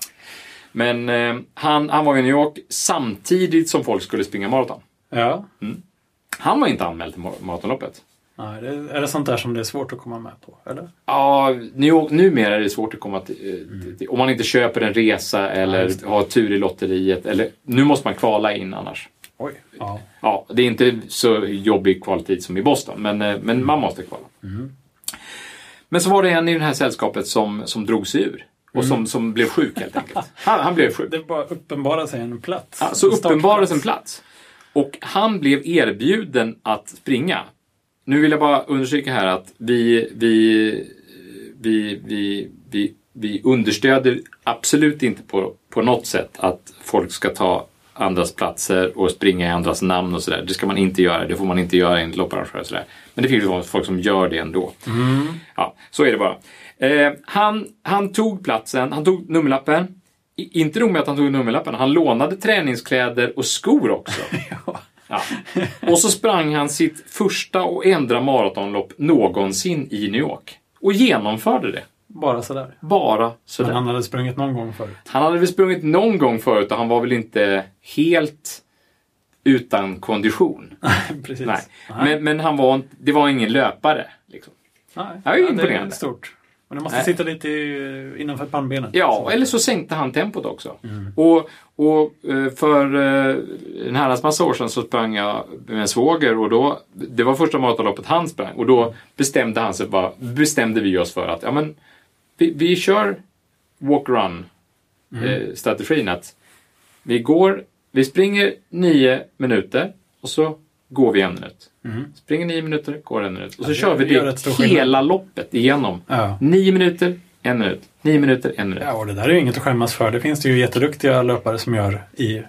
S1: Men eh, han, han var i New York samtidigt som folk skulle springa maraton.
S2: ja.
S1: Han var inte anmäld till mar- maratonloppet.
S2: Nej, det, är det sånt där som det är svårt att komma med på? Eller?
S1: Ja, New York, numera är det svårt att komma till, eh, till om man inte köper en resa
S2: Ja,
S1: eller
S2: det.
S1: har tur i lotteriet. Eller, nu måste man kvala in annars.
S2: Oj. Ja.
S1: Ja, det är inte så jobbig kvaltid som i Boston, men, eh, men man måste kvala. Men så var det en i det här sällskapet som, som drog sig ur. Och som, som blev sjuk helt enkelt. Han, han blev sjuk.
S2: Det bara uppenbarar sig en plats.
S1: Ja, så uppenbarades en plats. Och han blev erbjuden att springa. Nu vill jag bara understryka här att vi, vi, vi, vi, vi vi understöder absolut inte på, på något sätt att folk ska ta andras platser och springa i andras namn och sådär. Det ska man inte göra. Det får man inte göra enligt lopparrangörer och sådär. Men det finns ju folk som gör det ändå. Ja, så är det bara. Eh, han, han tog platsen, han tog nummerlappen. I, inte nog med att han tog nummerlappen, han lånade träningskläder och skor också.
S2: Ja.
S1: Ja. Och så sprang han sitt första och enda maratonlopp någonsin i New York. Och genomförde det.
S2: Bara sådär.
S1: Bara
S2: Men
S1: sådär.
S2: han hade sprungit någon gång förut.
S1: Han hade väl sprungit någon gång förut och han var väl inte helt utan kondition.
S2: Precis.
S1: Nej. Men, men han var, det var ingen löpare. Liksom.
S2: Nej.
S1: Ja, det är
S2: det
S1: imponerande.
S2: är stort. Men det måste
S1: Nej.
S2: sitta lite innanför pannbenet.
S1: Ja, eller så sänkte han tempot också. Och, och eh, för eh, en herrans massa år sedan så sprang jag med en svåger och då, det var första maratonloppet han sprang och då bestämde han sig bara, bestämde vi oss för att ja, men, vi, vi kör walk-run eh, strategin att vi går, vi springer nio minuter och så går vi en minut. Springer nio minuter, går en minut. Och så
S2: det
S1: kör vi det
S2: skillnad.
S1: hela loppet igenom.
S2: Ja.
S1: Nio minuter, en minut. Nio minuter, en minut.
S2: Ja, och det där är ju inget att skämmas för. Det finns det ju jätteduktiga löpare som gör i,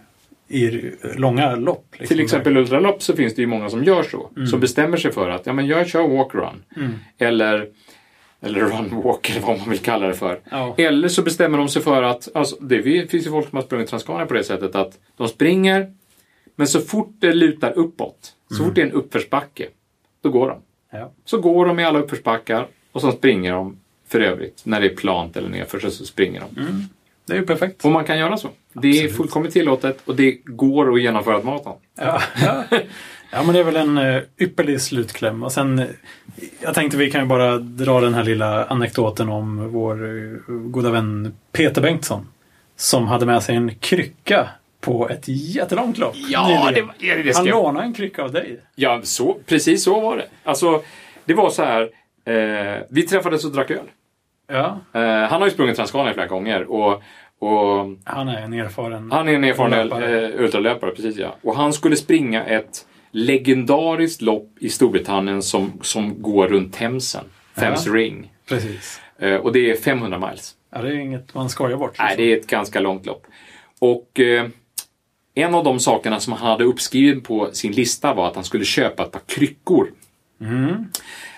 S2: i långa lopp. liksom.
S1: Till exempel ultralopp så finns det ju många som gör så. Som bestämmer sig för att ja, men jag kör walk-run. Eller, eller run-walk eller vad man vill kalla det för.
S2: Ja.
S1: Eller så bestämmer de sig för att, alltså, det finns ju folk som har sprungit Transcania på det sättet att de springer men så fort det lutar uppåt, så fort det är en uppförsbacke, då går de.
S2: Ja.
S1: Så går de i alla uppförsbackar och så springer de för övrigt. När det är plant eller nerför så springer de.
S2: Det är ju perfekt.
S1: Och man kan göra så. Det är
S2: Absolut.
S1: fullkomligt tillåtet och det går att genomföra ett maraton.
S2: Ja, ja. ja, men det är väl en uh, ypperlig slutkläm. Och sen, eh, jag tänkte vi kan ju bara dra den här lilla anekdoten om vår uh, goda vän Peter Bengtsson. Som hade med sig en krycka på ett jättelångt lopp.
S1: Ja, det, det ska
S2: Han
S1: jag
S2: lånade en krycka av dig.
S1: Ja, så, precis så var det. Alltså, det var så här. Eh, vi träffades och drack öl.
S2: Ja,
S1: Eh, han har ju sprungit Transcania flera gånger och, och
S2: han är en erfaren
S1: han är en erfaren eh, ultralöpare. Precis, ja. Och han skulle springa ett legendariskt lopp i Storbritannien som, som går runt Themsen. Thames
S2: Ja.
S1: Ring.
S2: Precis.
S1: Eh, och det är 500 miles.
S2: Ja, det är inget man skojar bort. liksom.
S1: Nej, det är ett ganska långt lopp. Och eh, en av de sakerna som han hade uppskriven på sin lista var att han skulle köpa ett par kryckor.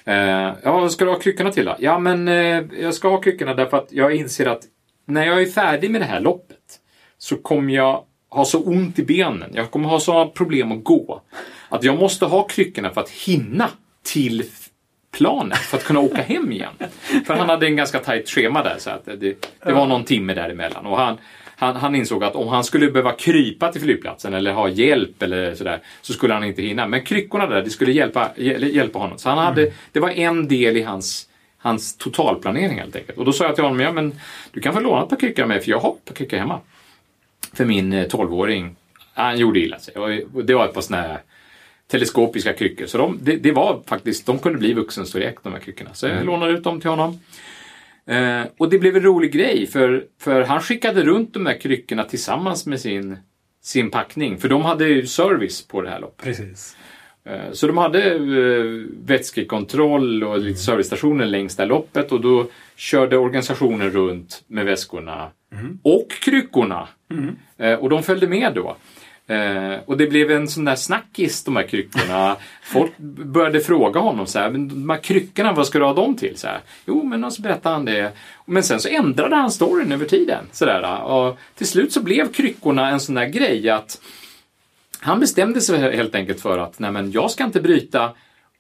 S1: Eh, ja, vad ska du ha kryckorna till då? Ja, men eh, jag ska ha kryckorna därför att jag inser att när jag är färdig med det här loppet så kommer jag ha så ont i benen. Jag kommer ha sådana problem att gå. Att jag måste ha kryckorna för att hinna till planet för att kunna åka hem igen. För han hade en ganska tajt schema där så att det, det var någon timme däremellan. Och han, han, han insåg att om han skulle behöva krypa till flygplatsen eller ha hjälp eller sådär så skulle han inte hinna. Men kryckorna där, det skulle hjälpa, hjäl- hjälpa honom. Så han hade, det var en del i hans hans totalplanering helt enkelt. Och då sa jag till honom, ja men du kan få låna ett par kryckor av mig för jag har ett par kryckor hemma. För min eh, 12-åring, han gjorde illa sig. Och det var ett par sådana här teleskopiska kryckor. Så de, det, det var faktiskt, de kunde bli vuxenstorlek de här kryckorna. Så jag lånade ut dem till honom. Eh, och det blev en rolig grej för, för han skickade runt de här kryckorna tillsammans med sin, sin packning. För de hade ju service på det här loppet.
S2: Precis.
S1: Eh, Så de hade eh, vätskekontroll och lite servicestationer längs det här loppet och då körde organisationen runt med väskorna och kryckorna. Eh, Och de följde med då. Eh, och det blev en sån där snackis, de här kryckorna. Folk började fråga honom så här, men de här kryckorna, vad ska du ha dem till? Så här, jo, men alltså, och så berättade han det. Men sen så ändrade han storyn över tiden. Så där, och till slut så blev kryckorna en sån där grej att han bestämde sig helt enkelt för att nej men jag ska inte bryta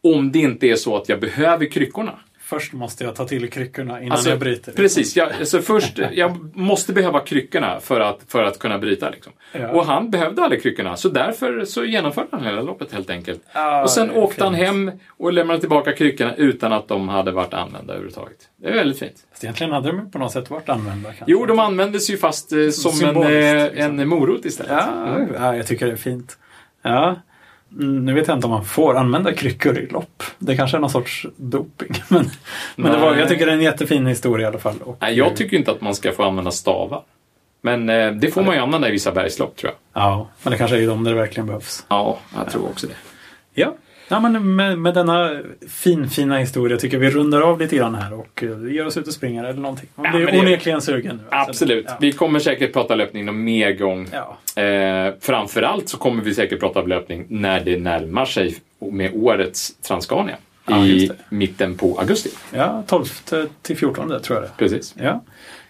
S1: om det inte är så att jag behöver kryckorna.
S2: Först måste jag ta till kryckorna innan
S1: Alltså,
S2: jag bryter.
S1: Precis, jag, alltså först, jag måste behöva kryckorna för att, för att kunna bryta. Liksom.
S2: Ja.
S1: Och han behövde aldrig kryckorna, så därför så genomförde han hela loppet helt enkelt.
S2: Ah,
S1: och sen åkte han
S2: fint.
S1: hem och lämnade tillbaka kryckorna utan att de hade varit använda överhuvudtaget. Det är väldigt fint.
S2: Fast egentligen hade de på något sätt varit använda. Kanske.
S1: Jo, de användes ju fast eh, som en, eh,
S2: liksom.
S1: en morot istället.
S2: Ja, ja, jag tycker det är fint. Ja. Nu vet jag inte om man får använda kryckor i lopp. Det kanske är någon sorts doping. Men, men det var, jag tycker det är en jättefin historia i alla fall. Och,
S1: Nej, jag tycker inte att man ska få använda stavar. Men eh, det får man ju använda i vissa bergslopp tror jag.
S2: Ja, men det kanske är de där det verkligen behövs.
S1: Ja, jag tror också det.
S2: Ja, Ja, men med, med denna finfina historia tycker jag vi rundar av lite grann här och uh, ger oss ut och springer eller någonting. Man
S1: Ja,
S2: blir
S1: det-
S2: onekligen sugen nu.
S1: Absolut.
S2: Ja.
S1: Vi kommer säkert prata löpning någon mer gång.
S2: Ja.
S1: Eh, framförallt så kommer vi säkert prata om löpning när det närmar sig med årets Transcania.
S2: Ja,
S1: I mitten på augusti.
S2: ja, 12 till 14 tror jag det
S1: Precis.
S2: Ja.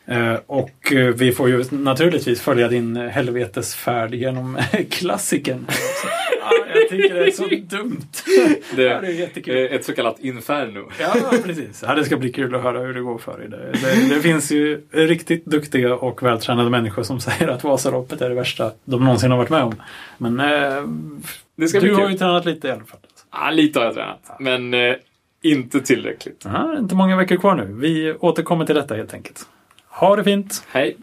S2: Eh, och eh, vi får ju naturligtvis följa din eh, helvetesfärd genom klassikern. Tycker det är så dumt.
S1: Det,
S2: Ja, det är jättekul.
S1: eh, ett så kallat inferno.
S2: Ja, precis. Ja, det ska bli kul att höra hur det går för dig. Det, det, det finns ju riktigt duktiga och vältränade människor som säger att Vasaloppet är det värsta de någonsin har varit med om. Men eh,
S1: Det ska
S2: du
S1: bli
S2: har ju tränat lite i alla fall.
S1: Ja, lite har jag tränat. Men eh, inte tillräckligt.
S2: Ja, inte många veckor kvar nu. Vi återkommer till detta helt enkelt. Ha det fint!
S1: Hej!